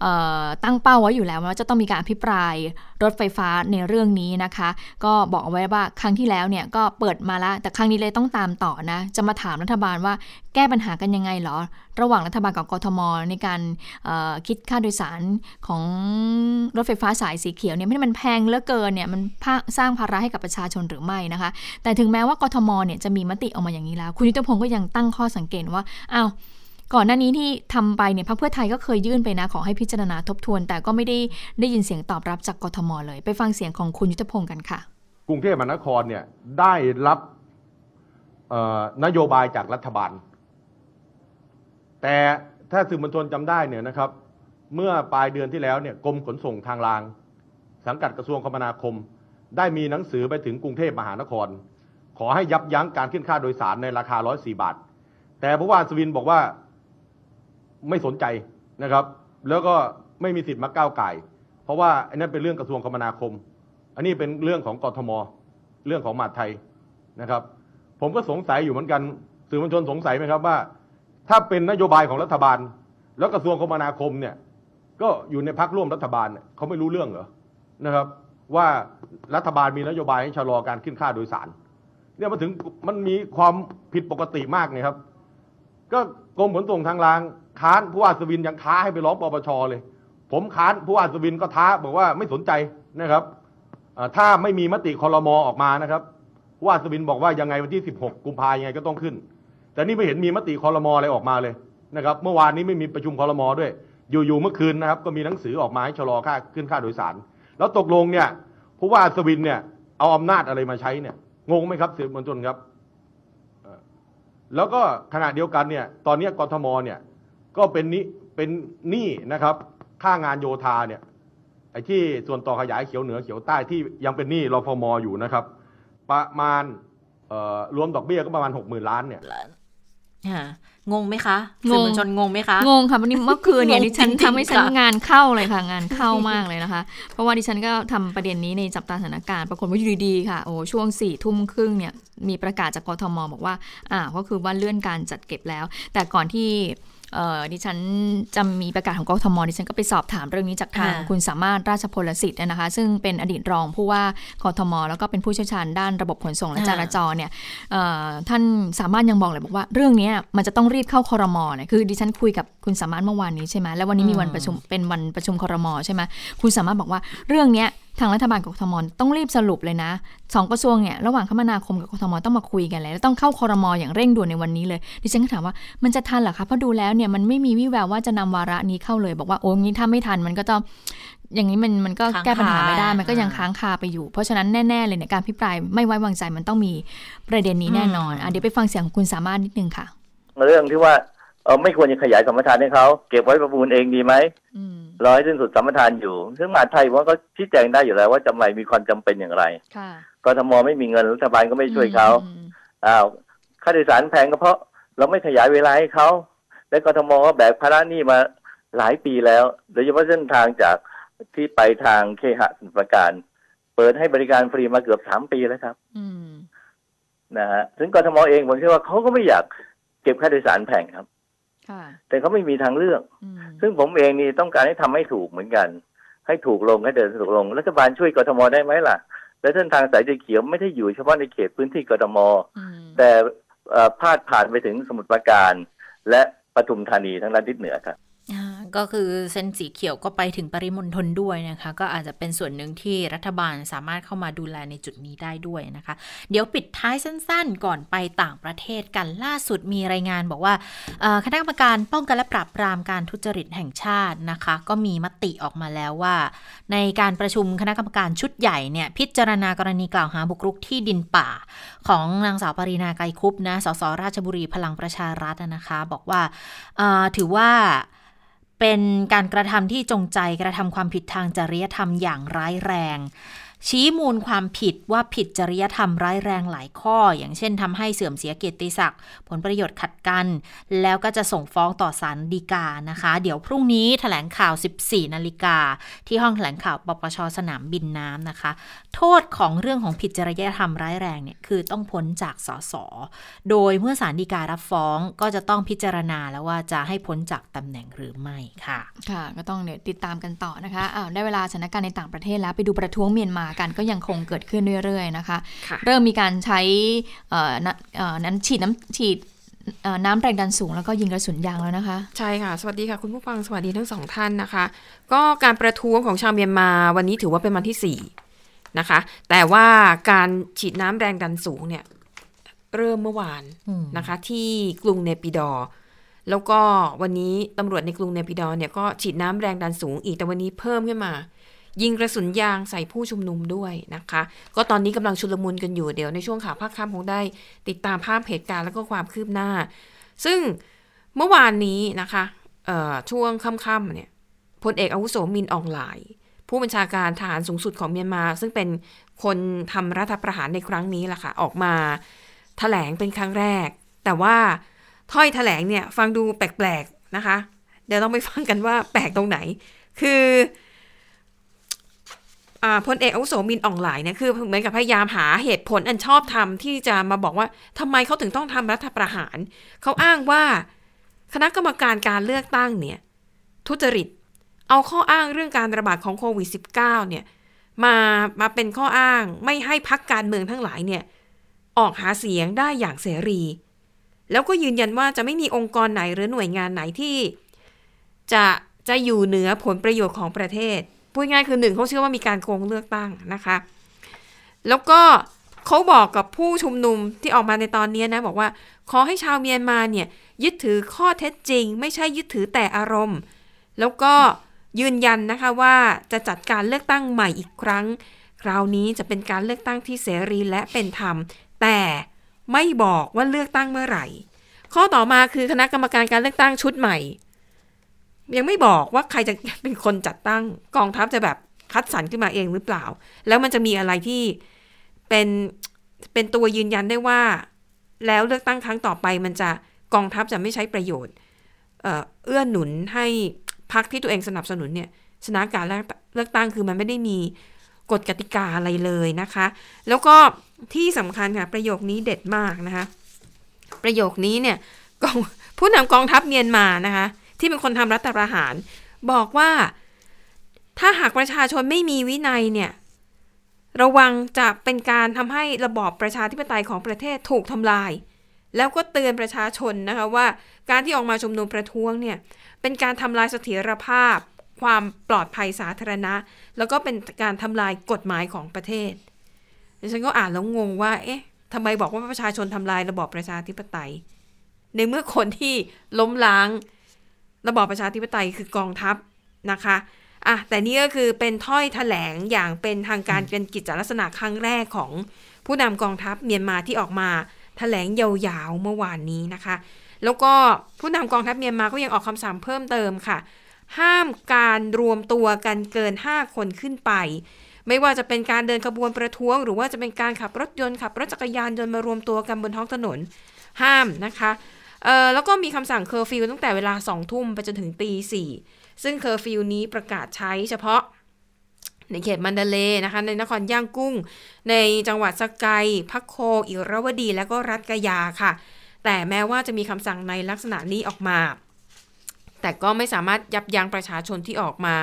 เอ่อตั้งเป้าไว้อยู่แล้วว่าจะต้องมีการอภิปรายรถไฟฟ้าในเรื่องนี้นะคะ ก็บอกเอาไว้ว่าครั้งที่แล้วเนี่ยก็เปิดมาแล้วแต่ครั้งนี้เลยต้องตามต่อนะ จะมาถามรัฐบาลว่าแก้ปัญหากันยังไงเหรอ ระหว่างรัฐบาลกับกทม ในการคิดค่าโดยสารของรถไฟฟ้าสายสีเขียวเนี่ยไม่ได้มันแพงเหลือเกินเนี่ยมันสร้างภาระให้กับประชาชนหรือไม่นะคะ แต่ถึงแม้ว่ากทมเนี่ยจะมีมติออกมาอย่างนี้แล้ว คุณยุทธพงศ์ก็ยังตั้งข้อสังเกตว่าอ้าวก่อนหน้านี้ที่ทำไปเนี่ยพรรคเพื่อไทยก็เคยยื่นไปนะขอให้พิจารณาทบทวน แต่ก็ไม่ได้ได้ยินเสียงตอบรับจากกทมเลย ไปฟังเสียงของคุณยุทธพงศ์กันค่ะ กรุงเทพมหานครเนี่ยได้รับนโยบายจากรัฐบาล แต่ถ้าสื่อมวลชนจำได้เนี่ยนะครับ เมื่อปลายเดือนที่แล้วเนี่ยกรมขนส่งทางราง สังกัดกระทรวงคมนาคม ได้มีหนังสือไปถึงกรุงเทพมหานคร ขอให้ยับยั้งการขึ้นค่าโดยสารในราคา 104 บาท แต่ผู้ว่าอัศวินบอกว่าไม่สนใจนะครับ แล้วก็ไม่มีสิทธิ์มาก้าวไก่ เพราะว่าอันนั้นเป็นเรื่องกระทรวงคมนาคม อันนี้เป็นเรื่องของกทม เรื่องของมหาดไทยนะครับ ผมก็สงสัยอยู่เหมือนกันสื่อมวลชนสงสัยไหมครับว่า ถ้าเป็นนโยบายของรัฐบาล แล้วกระทรวงคมนาคมเนี่ยก็อยู่ในพักร่วมรัฐบาลเนี่ยเขาไม่รู้เรื่องเหรอนะครับ ว่ารัฐบาลมีนโยบายให้ชะลอการขึ้นค่าโดยสารเนี่ยมาถึงมันมีความผิดปกติมากไงครับ ก็กรมขนส่งทางรางค้านผู้ว่าอัศวินยังท้าให้ไปร้องปปชเลย ผมค้านผู้ว่าอัศวินก็ท้าบอกว่าไม่สนใจนะครับถ้าไม่มีมติคอรมอออกมานะครับผู้ว่าอัศวินบอกว่ายังไงวันที่ 16 กุมภายังไงก็ต้องขึ้น แต่นี่ไม่เห็นมีมติคอรมออะไรออกมาเลยนะครับ เมื่อวานนี้ไม่มีประชุมคอรมอด้วย อยู่ๆเมื่อคืนนะครับ ก็มีหนังสือออกมาให้ชะลอค่าขึ้นค่าโดยสาร แล้วตกลงเนี่ยผู้ว่าอัศวินเนี่ยเอาอำนาจอะไรมาใช้เนี่ยงงไหมครับสื่อมวลชนครับแล้วก็ขณะเดียวกันเนี่ยตอนนี้กทมเนี่ยก็เป็นนี้เป็นหนี้นะครับ ค่างานโยธาเนี่ยไอ้ที่ส่วนต่อขยายเขียวเหนือเขียวใต้ที่ยังเป็นหนี้รฟมอยู่นะครับ ประมาณเอ่อรวมดอกเบี้ยก็ประมาณหกหมื่นล้านเนี่ย งงไหมคะสื่อมวลชนงงไหมคะ งงค่ะวันนี้เมื่อคืนเนี่ยงงดิฉันจริงๆทำให้ฉันค่ะงานเข้าเลยค่ะงานเข้ามากเลยนะคะ เพราะว่าดิฉันก็ทำประเด็นนี้ในจับตาสถานการณ์ปรากฏว่าอยู่ดีๆค่ะโอ้ช่วงสี่ทุ่มครึ่งเนี่ยมีประกาศจากกทมบอกว่าอ่าก็คือว่าเลื่อนการจัดเก็บแล้ว แต่ก่อนที่เอ่อ ดิฉันจะมีประกาศของกทมดิฉันก็ไปสอบถามเรื่องนี้จากทางอ่าคุณสามารถราชพลสิทธิ์นะคะ ซึ่งเป็นอดีตรองผู้ว่ากทม แล้วก็เป็นผู้เชี่ยวชาญด้านระบบขนส่งและจราจรเนี่ยเอ่อท่านสามารถยังบอกเลยบอกว่าเรื่องเนี้ยมันจะต้องรีบเข้าคอรมอเนี่ยคือดิฉันคุยกับคุณสามารถเมื่อวานนี้ใช่ไหมแล้ววันนี้มีวันประชุมเป็นวันประชุมคอรมอใช่ไหมคุณสามารถบอกว่าเรื่องเนี้ยทางรัฐบาลกับกทมต้องรีบสรุปเลยนะสองกระทรวงเนี่ยระหว่างคมนาคมกับกทมต้องมาคุยกันเลยแล้วต้องเข้าคอรมออย่างเร่งด่วนในวันนี้เลยดิฉันก็ถามว่ามันจะทันเหรอคะเพราะดูแล้วเนี่ยมันไม่มีวี่แววว่าจะนำวาระนี้เข้าเลย บอกว่าโอ้งี้ถ้าไม่ทันมันก็ต้องอย่างนี้มันมันก็ค้างแก้ปัญหาไม่ได้คามัมันก็ยังอ่าค้างคาไปอยู่ เพราะฉะนั้นแน่ๆเลยเนี่ยการพิปรายไม่ไว้วางใจมันต้องมีประเด็นนี้แน่นอนอะเดี๋ยวไปฟังเสียงของคุณสามารถนิดนึงค่ะ เรื่องที่ว่าเออไม่ควรจะขยายสัมปทานให้เขาเก็บไว้ประมูลเองดีไหมอืมรอให้สิ้นสุดสัมปทานอยู่ ซึ่งมหาดไทยว่าก็ชี้แจงได้อยู่แล้วว่าจำไมมีความจำเป็นอย่างไรค่ะกทมไม่มีเงินรัฐบาลก็ไม่ช่วยเขาอืมอ้าวค่าโดยสารแพงก็เพราะ เราไม่ขยายเวลาให้เขาและกทมก็แบกภาระหนี้มาหลายปีแล้ว โดยเฉพาะเส้นทางจากที่ไปทางเคหะสมุทรปราการ เปิดให้บริการฟรีมาเกือบสามปีแล้วครับอืมนะฮะซึ่งกทมเองผมเชื่อว่าเขาก็ไม่อยากเก็บค่าโดยสารแพงครับค่ะ แต่เขาไม่มีทางเลือกอืมซึ่งผมเองนี่ต้องการให้ทำให้ถูกเหมือนกัน ให้ถูกลงให้เดินถูกลงรัฐบาลช่วยกทมได้ไหมล่ะ และเส้นทางสายสีเขียวไม่ได้อยู่เฉพาะในเขตพื้นที่กทมอืมแต่เอ่อพาดผ่านไปถึงสมุทรปราการ และปทุมธานีทั้งด้านทิศเหนือครับอ่า ก็คือเส้นสีเขียวก็ไปถึงปริมณฑลด้วยนะคะ ก็อาจจะเป็นส่วนหนึ่งที่รัฐบาลสามารถเข้ามาดูแลในจุดนี้ได้ด้วยนะคะ เดี๋ยวปิดท้ายสั้นๆ ก่อนไปต่างประเทศกันล่าสุดมีรายงานบอกว่าคณะกรรมการป้องกันและปราบปรามการทุจริตแห่งชาตินะคะ ก็มีมติออกมาแล้วว่า ในการประชุมคณะกรรมการชุดใหญ่เนี่ยพิจารณากรณีกล่าวหาบุกรุกที่ดินป่า ของนางสาวปรินาไกรคุปนะสสราชบุรีพลังประชารัฐนะคะ บอกว่าถือว่า เป็นการกระทำที่จงใจกระทำความผิดทางจริยธรรมอย่างร้ายแรง ชี้มูลความผิดว่าผิดจริยธรรมร้ายแรงหลายข้อ อย่างเช่นทำให้เสื่อมเสียเกียรติศักดิ์ ผลประโยชน์ขัดกัน แล้วก็จะส่งฟ้องต่อศาลฎีกานะคะ เดี๋ยวพรุ่งนี้แถลงข่าว 14 นาฬิกา ที่ห้องแถลงข่าวปปชสนามบินน้ำนะคะ โทษของเรื่องของผิดจริยธรรมร้ายแรงเนี่ยคือต้องพ้นจากสส โดยเมื่อศาลฎีการับฟ้องก็จะต้องพิจารณาแล้วว่าจะให้พ้นจากตำแหน่งหรือไม่ค่ะ ค่ะ ก็ต้องเนี่ยติดตามกันต่อนะคะอ้าวได้เวลาสถานการณ์ในต่างประเทศแล้วไปดูประท้วงเมียนมากันก็ยังคงเกิดขึ้นเรื่อยๆนะคะค่ะเริ่มมีการใช้เอ่อน้ำเอ่อนั้นฉีดน้ำฉีดเอ่อน้ำแรงดันสูงแล้วก็ยิงกระสุนยางแล้วนะคะ ใช่ค่ะ สวัสดีค่ะ คุณผู้ฟังสวัสดีทั้งสองท่านนะคะ ก็การประท้วงของชาวเมียนมาวันนี้ถือว่าเป็นวันที่ 4 นะคะ แต่ว่าการฉีดน้ำแรงดันสูงเนี่ยเริ่มเมื่อวานอืมนะคะ ที่กรุงเนปิดอร์แล้วก็วันนี้ตำรวจในกรุงเนปิดอร์เนี่ยก็ฉีดน้ำแรงดันสูงอีกแต่วันนี้เพิ่มขึ้นมา ยิงกระสุนยางใส่ผู้ชุมนุมด้วยนะคะ ก็ตอนนี้กำลังชุลมุนกันอยู่เดี๋ยวในช่วงข่าวภาคค่ำคงได้ ติดตามภาพเหตุการณ์แล้วก็ความคืบหน้า ซึ่งเมื่อวานนี้นะคะช่วงค่ำๆเนี่ยพลเอกอาวุโสมินอองหลาย ผู้บัญชาการทหารสูงสุดของเมียนมา ซึ่งเป็นคนทำรัฐประหารในครั้งนี้แหละค่ะ ออกมาแถลงเป็นครั้งแรก แต่ว่าถ้อยแถลงเนี่ยฟังดูแปลกๆนะคะ เดี๋ยวต้องไปฟังกันว่าแปลกตรงไหน คือ พลเอกอาวุโสมินอ่องหลายเนี่ยคือเหมือนกับพยายามหาเหตุผลอันชอบธรรมที่จะมาบอกว่าทำไมเขาถึงต้องทำรัฐประหาร เขาอ้างว่าคณะกรรมการการเลือกตั้งเนี่ยทุจริต เอาข้ออ้างเรื่องการระบาดของโควิด -19 เนี่ยมามาเป็นข้ออ้างไม่ให้พักการเมืองทั้งหลายเนี่ยออกหาเสียงได้อย่างเสรี แล้วก็ยืนยันว่าจะไม่มีองค์กรไหนหรือหน่วยงานไหนที่ จะจะอยู่เหนือผลประโยชน์ของประเทศ พูดง่ายคือหนึ่งเขาเชื่อว่ามีการโกงเลือกตั้งนะคะ แล้วก็เขาบอกกับผู้ชุมนุมที่ออกมาในตอนนี้นะบอกว่าขอให้ชาวเมียนมาเนี่ยยึดถือข้อเท็จจริง ไม่ใช่ยึดถือแต่อารมณ์ แล้วก็ยืนยันนะคะว่าจะจัดการเลือกตั้งใหม่อีกครั้ง คราวนี้จะเป็นการเลือกตั้งที่เสรีและเป็นธรรม แต่ไม่บอกว่าเลือกตั้งเมื่อไหร่ ข้อต่อมาคือคณะกรรมการการเลือกตั้งชุดใหม่ ยังไม่บอกว่าใครจะเป็นคนจัดตั้งกองทัพจะแบบคัดสรรขึ้นมาเองหรือเปล่า แล้วมันจะมีอะไรที่เป็นเป็นตัวยืนยันได้ว่า แล้วเลือกตั้งครั้งต่อไปมันจะกองทัพจะไม่ใช้ประโยชน์ เอื้อหนุนให้พรรคที่ตัวเองสนับสนุนเนี่ยชนะการเลือกเลือกตั้งคือมันไม่ได้มีกฎกติกาอะไรเลยนะคะ แล้วก็ที่สำคัญค่ะ ประโยคนี้เด็ดมากนะคะ ประโยคนี้เนี่ยกองผู้นำกองทัพเมียนมานะคะ ที่เป็นคนทำรัฐประหาร บอกว่าถ้าหากประชาชนไม่มีวินัยเนี่ยระวังจะเป็นการทำให้ระบอบประชาธิปไตยของประเทศถูกทำลาย แล้วก็เตือนประชาชนนะคะว่าการที่ออกมาชุมนุมประท้วงเนี่ยเป็นการทำลายเสถียรภาพ ความปลอดภัยสาธารณะ แล้วก็เป็นการทำลายกฎหมายของประเทศดิฉันก็อ่านแล้วงงว่าเอ๊ะทำไมบอกว่าประชาชนทำลายระบอบประชาธิปไตย ในเมื่อคนที่ล้มล้าง ระบอบประชาธิปไตยคือกองทัพนะคะอะแต่นี่ก็คือเป็นถ้อยแถลงอย่างเป็นทางการเป็นกิจลักษณะครั้งแรกของผู้นำกองทัพเมียนมาที่ออกมาแถลงยาวๆเมื่อวานนี้นะคะ แล้วก็ผู้นำกองทัพเมียนมาก็ยังออกคำสั่งเพิ่มเติมค่ะ ห้ามการรวมตัวกันเกิน 5 คนขึ้นไป ไม่ว่าจะเป็นการเดินขบวนประท้วง หรือว่าจะเป็นการขับรถยนต์ขับรถจักรยานยนต์มารวมตัวกันบนท้องถนน ห้ามนะคะ เออแล้วก็มีคำสั่งเคอร์ฟิวตั้งแต่เวลา2ทุ่มไปจนถึงตีสี่ซึ่งเคอร์ฟิวนี้ประกาศใช้เฉพาะในเขตมันดาเลนะคะ ในนครย่างกุ้ง ในจังหวัดสกายพักโค อิรวดี และก็รัฐกยาค่ะ แต่แม้ว่าจะมีคำสั่งในลักษณะนี้ออกมา แต่ก็ไม่สามารถยับยั้งประชาชนที่ออกมา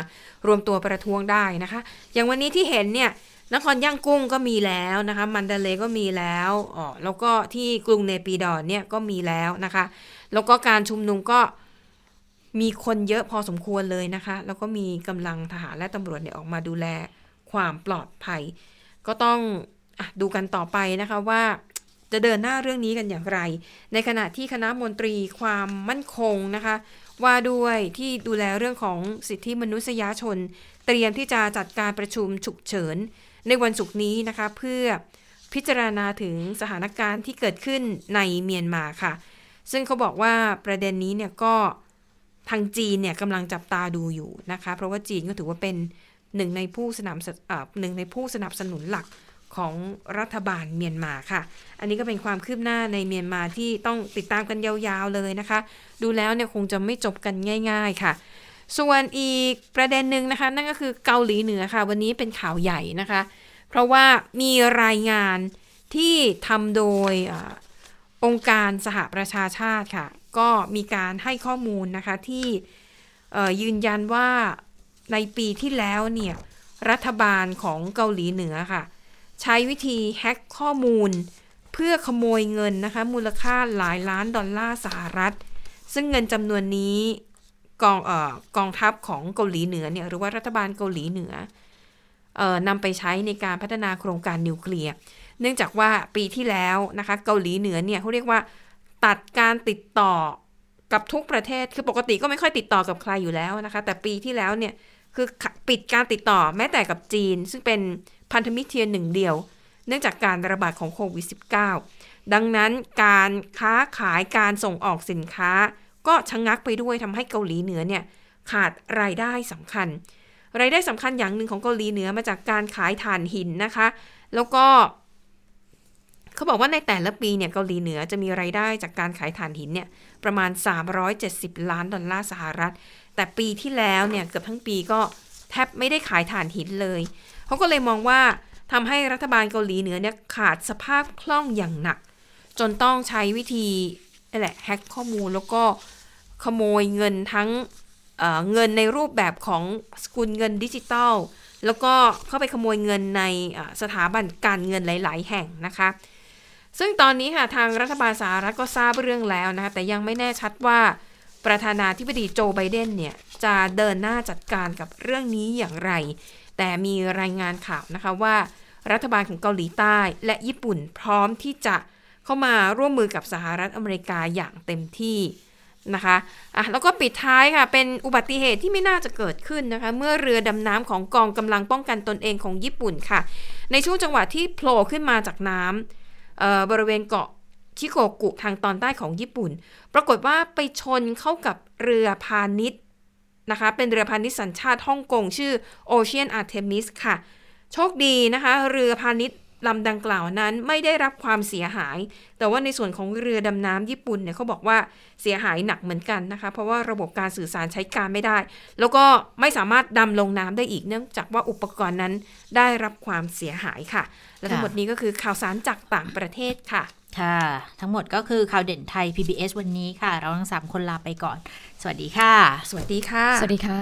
รวมตัวประท้วงได้นะคะ อย่างวันนี้ที่เห็นเนี่ย นครย่างกุ้งก็มีแล้วนะคะ มันเดเลก็มีแล้วอ๋อแล้วก็ที่กรุงเนปิดอนเนี่ยก็มีแล้วนะคะ แล้วก็การชุมนุมก็มีคนเยอะพอสมควรเลยนะคะ แล้วก็มีกำลังทหารและตำรวจเนี่ยออกมาดูแลความปลอดภัย ก็ต้องอดูกันต่อไปนะคะว่าจะเดินหน้าเรื่องนี้กันอย่างไร ในขณะที่คณะมนตรีความมั่นคงนะคะ ว่าด้วยที่ดูแลเรื่องของสิทธิมนุษยชน เตรียมที่จะจัดการประชุมฉุกเฉิน ในวันศุกร์นี้นะคะ เพื่อพิจารณาถึงสถานการณ์ที่เกิดขึ้นในเมียนมาค่ะ ซึ่งเขาบอกว่าประเด็นนี้เนี่ยก็ทางจีนเนี่ยกำลังจับตาดูอยู่นะคะ เพราะว่าจีนก็ถือว่าเป็นหนึ่งในผู้สนับสหนึ่งในผู้สนับสนุนหลักของรัฐบาลเมียนมาค่ะ อันนี้ก็เป็นความคืบหน้าในเมียนมาที่ต้องติดตามกันยาวๆเลยนะคะ ดูแล้วเนี่ยคงจะไม่จบกันง่าย ๆ ค่ะ ส่วนอีกประเด็นหนึ่งนะคะ นั่นก็คือเกาหลีเหนือค่ะ วันนี้เป็นข่าวใหญ่นะคะ เพราะว่ามีรายงานที่ทำโดยอองค์การสหประชาชาติค่ะ ก็มีการให้ข้อมูลนะคะที่ยืนยันว่าในปีที่แล้วเนี่ยรัฐบาลของเกาหลีเหนือค่ะ ใช้วิธีแฮ็กข้อมูล เพื่อขโมยเงินนะคะ มูลค่าหลายล้านดอลลาร์สหรัฐ ซึ่งเงินจำนวนนี้ กองเอ่อกองทัพของเกาหลีเหนือเนี่ยหรือว่ารัฐบาลเกาหลีเหนือเอ่อนำไปใช้ในการพัฒนาโครงการนิวเคลียร์ เนื่องจากว่าปีที่แล้วนะคะเกาหลีเหนือเนี่ยเขาเรียกว่าตัดการติดต่อกับทุกประเทศ คือปกติก็ไม่ค่อยติดต่อกับใครอยู่แล้วนะคะ แต่ปีที่แล้วเนี่ยคือปิดการติดต่อแม้แต่กับจีน ซึ่งเป็นพันธมิตรเทียนหนึ่งเดียว เนื่องจากการระบาดของโควิด -19 ดังนั้นการค้าขายการส่งออกสินค้า ก็ชะงงักไปด้วยทำให้เกาหลีเหนือเนี่ยขาดรายได้สำคัญ รายได้สำคัญอย่างหนึ่งของเกาหลีเหนือมาจากการขายถ่านหินนะคะ แล้วก็เขาบอกว่าในแต่ละปีเนี่ยเกาหลีเหนือจะมีรายได้จากการขายถ่านหินเนี่ยประมาณ 370 ล้านดอลลาร์สหรัฐ แต่ปีที่แล้วเนี่ยเกือบทั้งปีก็แทบไม่ได้ขายถ่านหินเลยเขาก็เลยมองว่าทำให้รัฐบาลเกาหลีเหนือเนี่ยขาดสภาพคล่องอย่างหนัก จนต้องใช้วิธีนี่แหละแฮ็กข้อมูลแล้วก็ ขโมยเงินทั้งเเงินในรูปแบบของสกุลเงินดิจิตอลแล้วก็เข้าไปขโมยเงินในสถาบันการเงินหลาย ๆ แห่งนะคะ ซึ่งตอนนี้ค่ะทางรัฐบาลสหรัฐก็ทราบเรื่องแล้วนะคะแต่ยังไม่แน่ชัดว่าประธานาธิบดีโจไบเดนเนี่ยจะเดินหน้าจัดการกับเรื่องนี้อย่างไร แต่มีรายงานข่าวนะคะว่า รัฐบาลของเกาหลีใต้และญี่ปุ่นพร้อมที่จะเข้ามาร่วมมือกับสหรัฐอเมริกาอย่างเต็มที่ นะคะอะแล้วก็ปิดท้ายค่ะ เป็นอุบัติเหตุที่ไม่น่าจะเกิดขึ้นนะคะ เมื่อเรือดำน้ำของกองกำลังป้องกันตนเองของญี่ปุ่นค่ะ ในช่วงจังหวะที่โผล่ขึ้นมาจากน้ำบริเวณเกาะชิโกกุทางตอนใต้ของญี่ปุ่น ปรากฏว่าไปชนเข้ากับเรือพาณิชย์นะคะ เป็นเรือพาณิชย์สัญชาติฮ่องกงชื่อ Ocean Artemis ค่ะ โชคดีนะคะ เรือพาณิชย์ ลำดังกล่าวนั้นไม่ได้รับความเสียหาย แต่ว่าในส่วนของเรือดำน้ำญี่ปุ่นเนี่ยเขาบอกว่าเสียหายหนักเหมือนกันนะคะ เพราะว่าระบบการสื่อสารใช้การไม่ได้ แล้วก็ไม่สามารถดำลงน้ำได้อีกเนื่องจากว่าอุปกรณ์นั้นได้รับความเสียหายค่ะ และทั้งหมดนี้ก็คือข่าวสารจากต่างประเทศค่ะ ค่ะ ทั้งหมดก็คือข่าวเด่นไทย PBS วันนี้ค่ะ เราทั้งสามคนลาไปก่อน สวัสดีค่ะ สวัสดีค่ะ สวัสดีค่ะ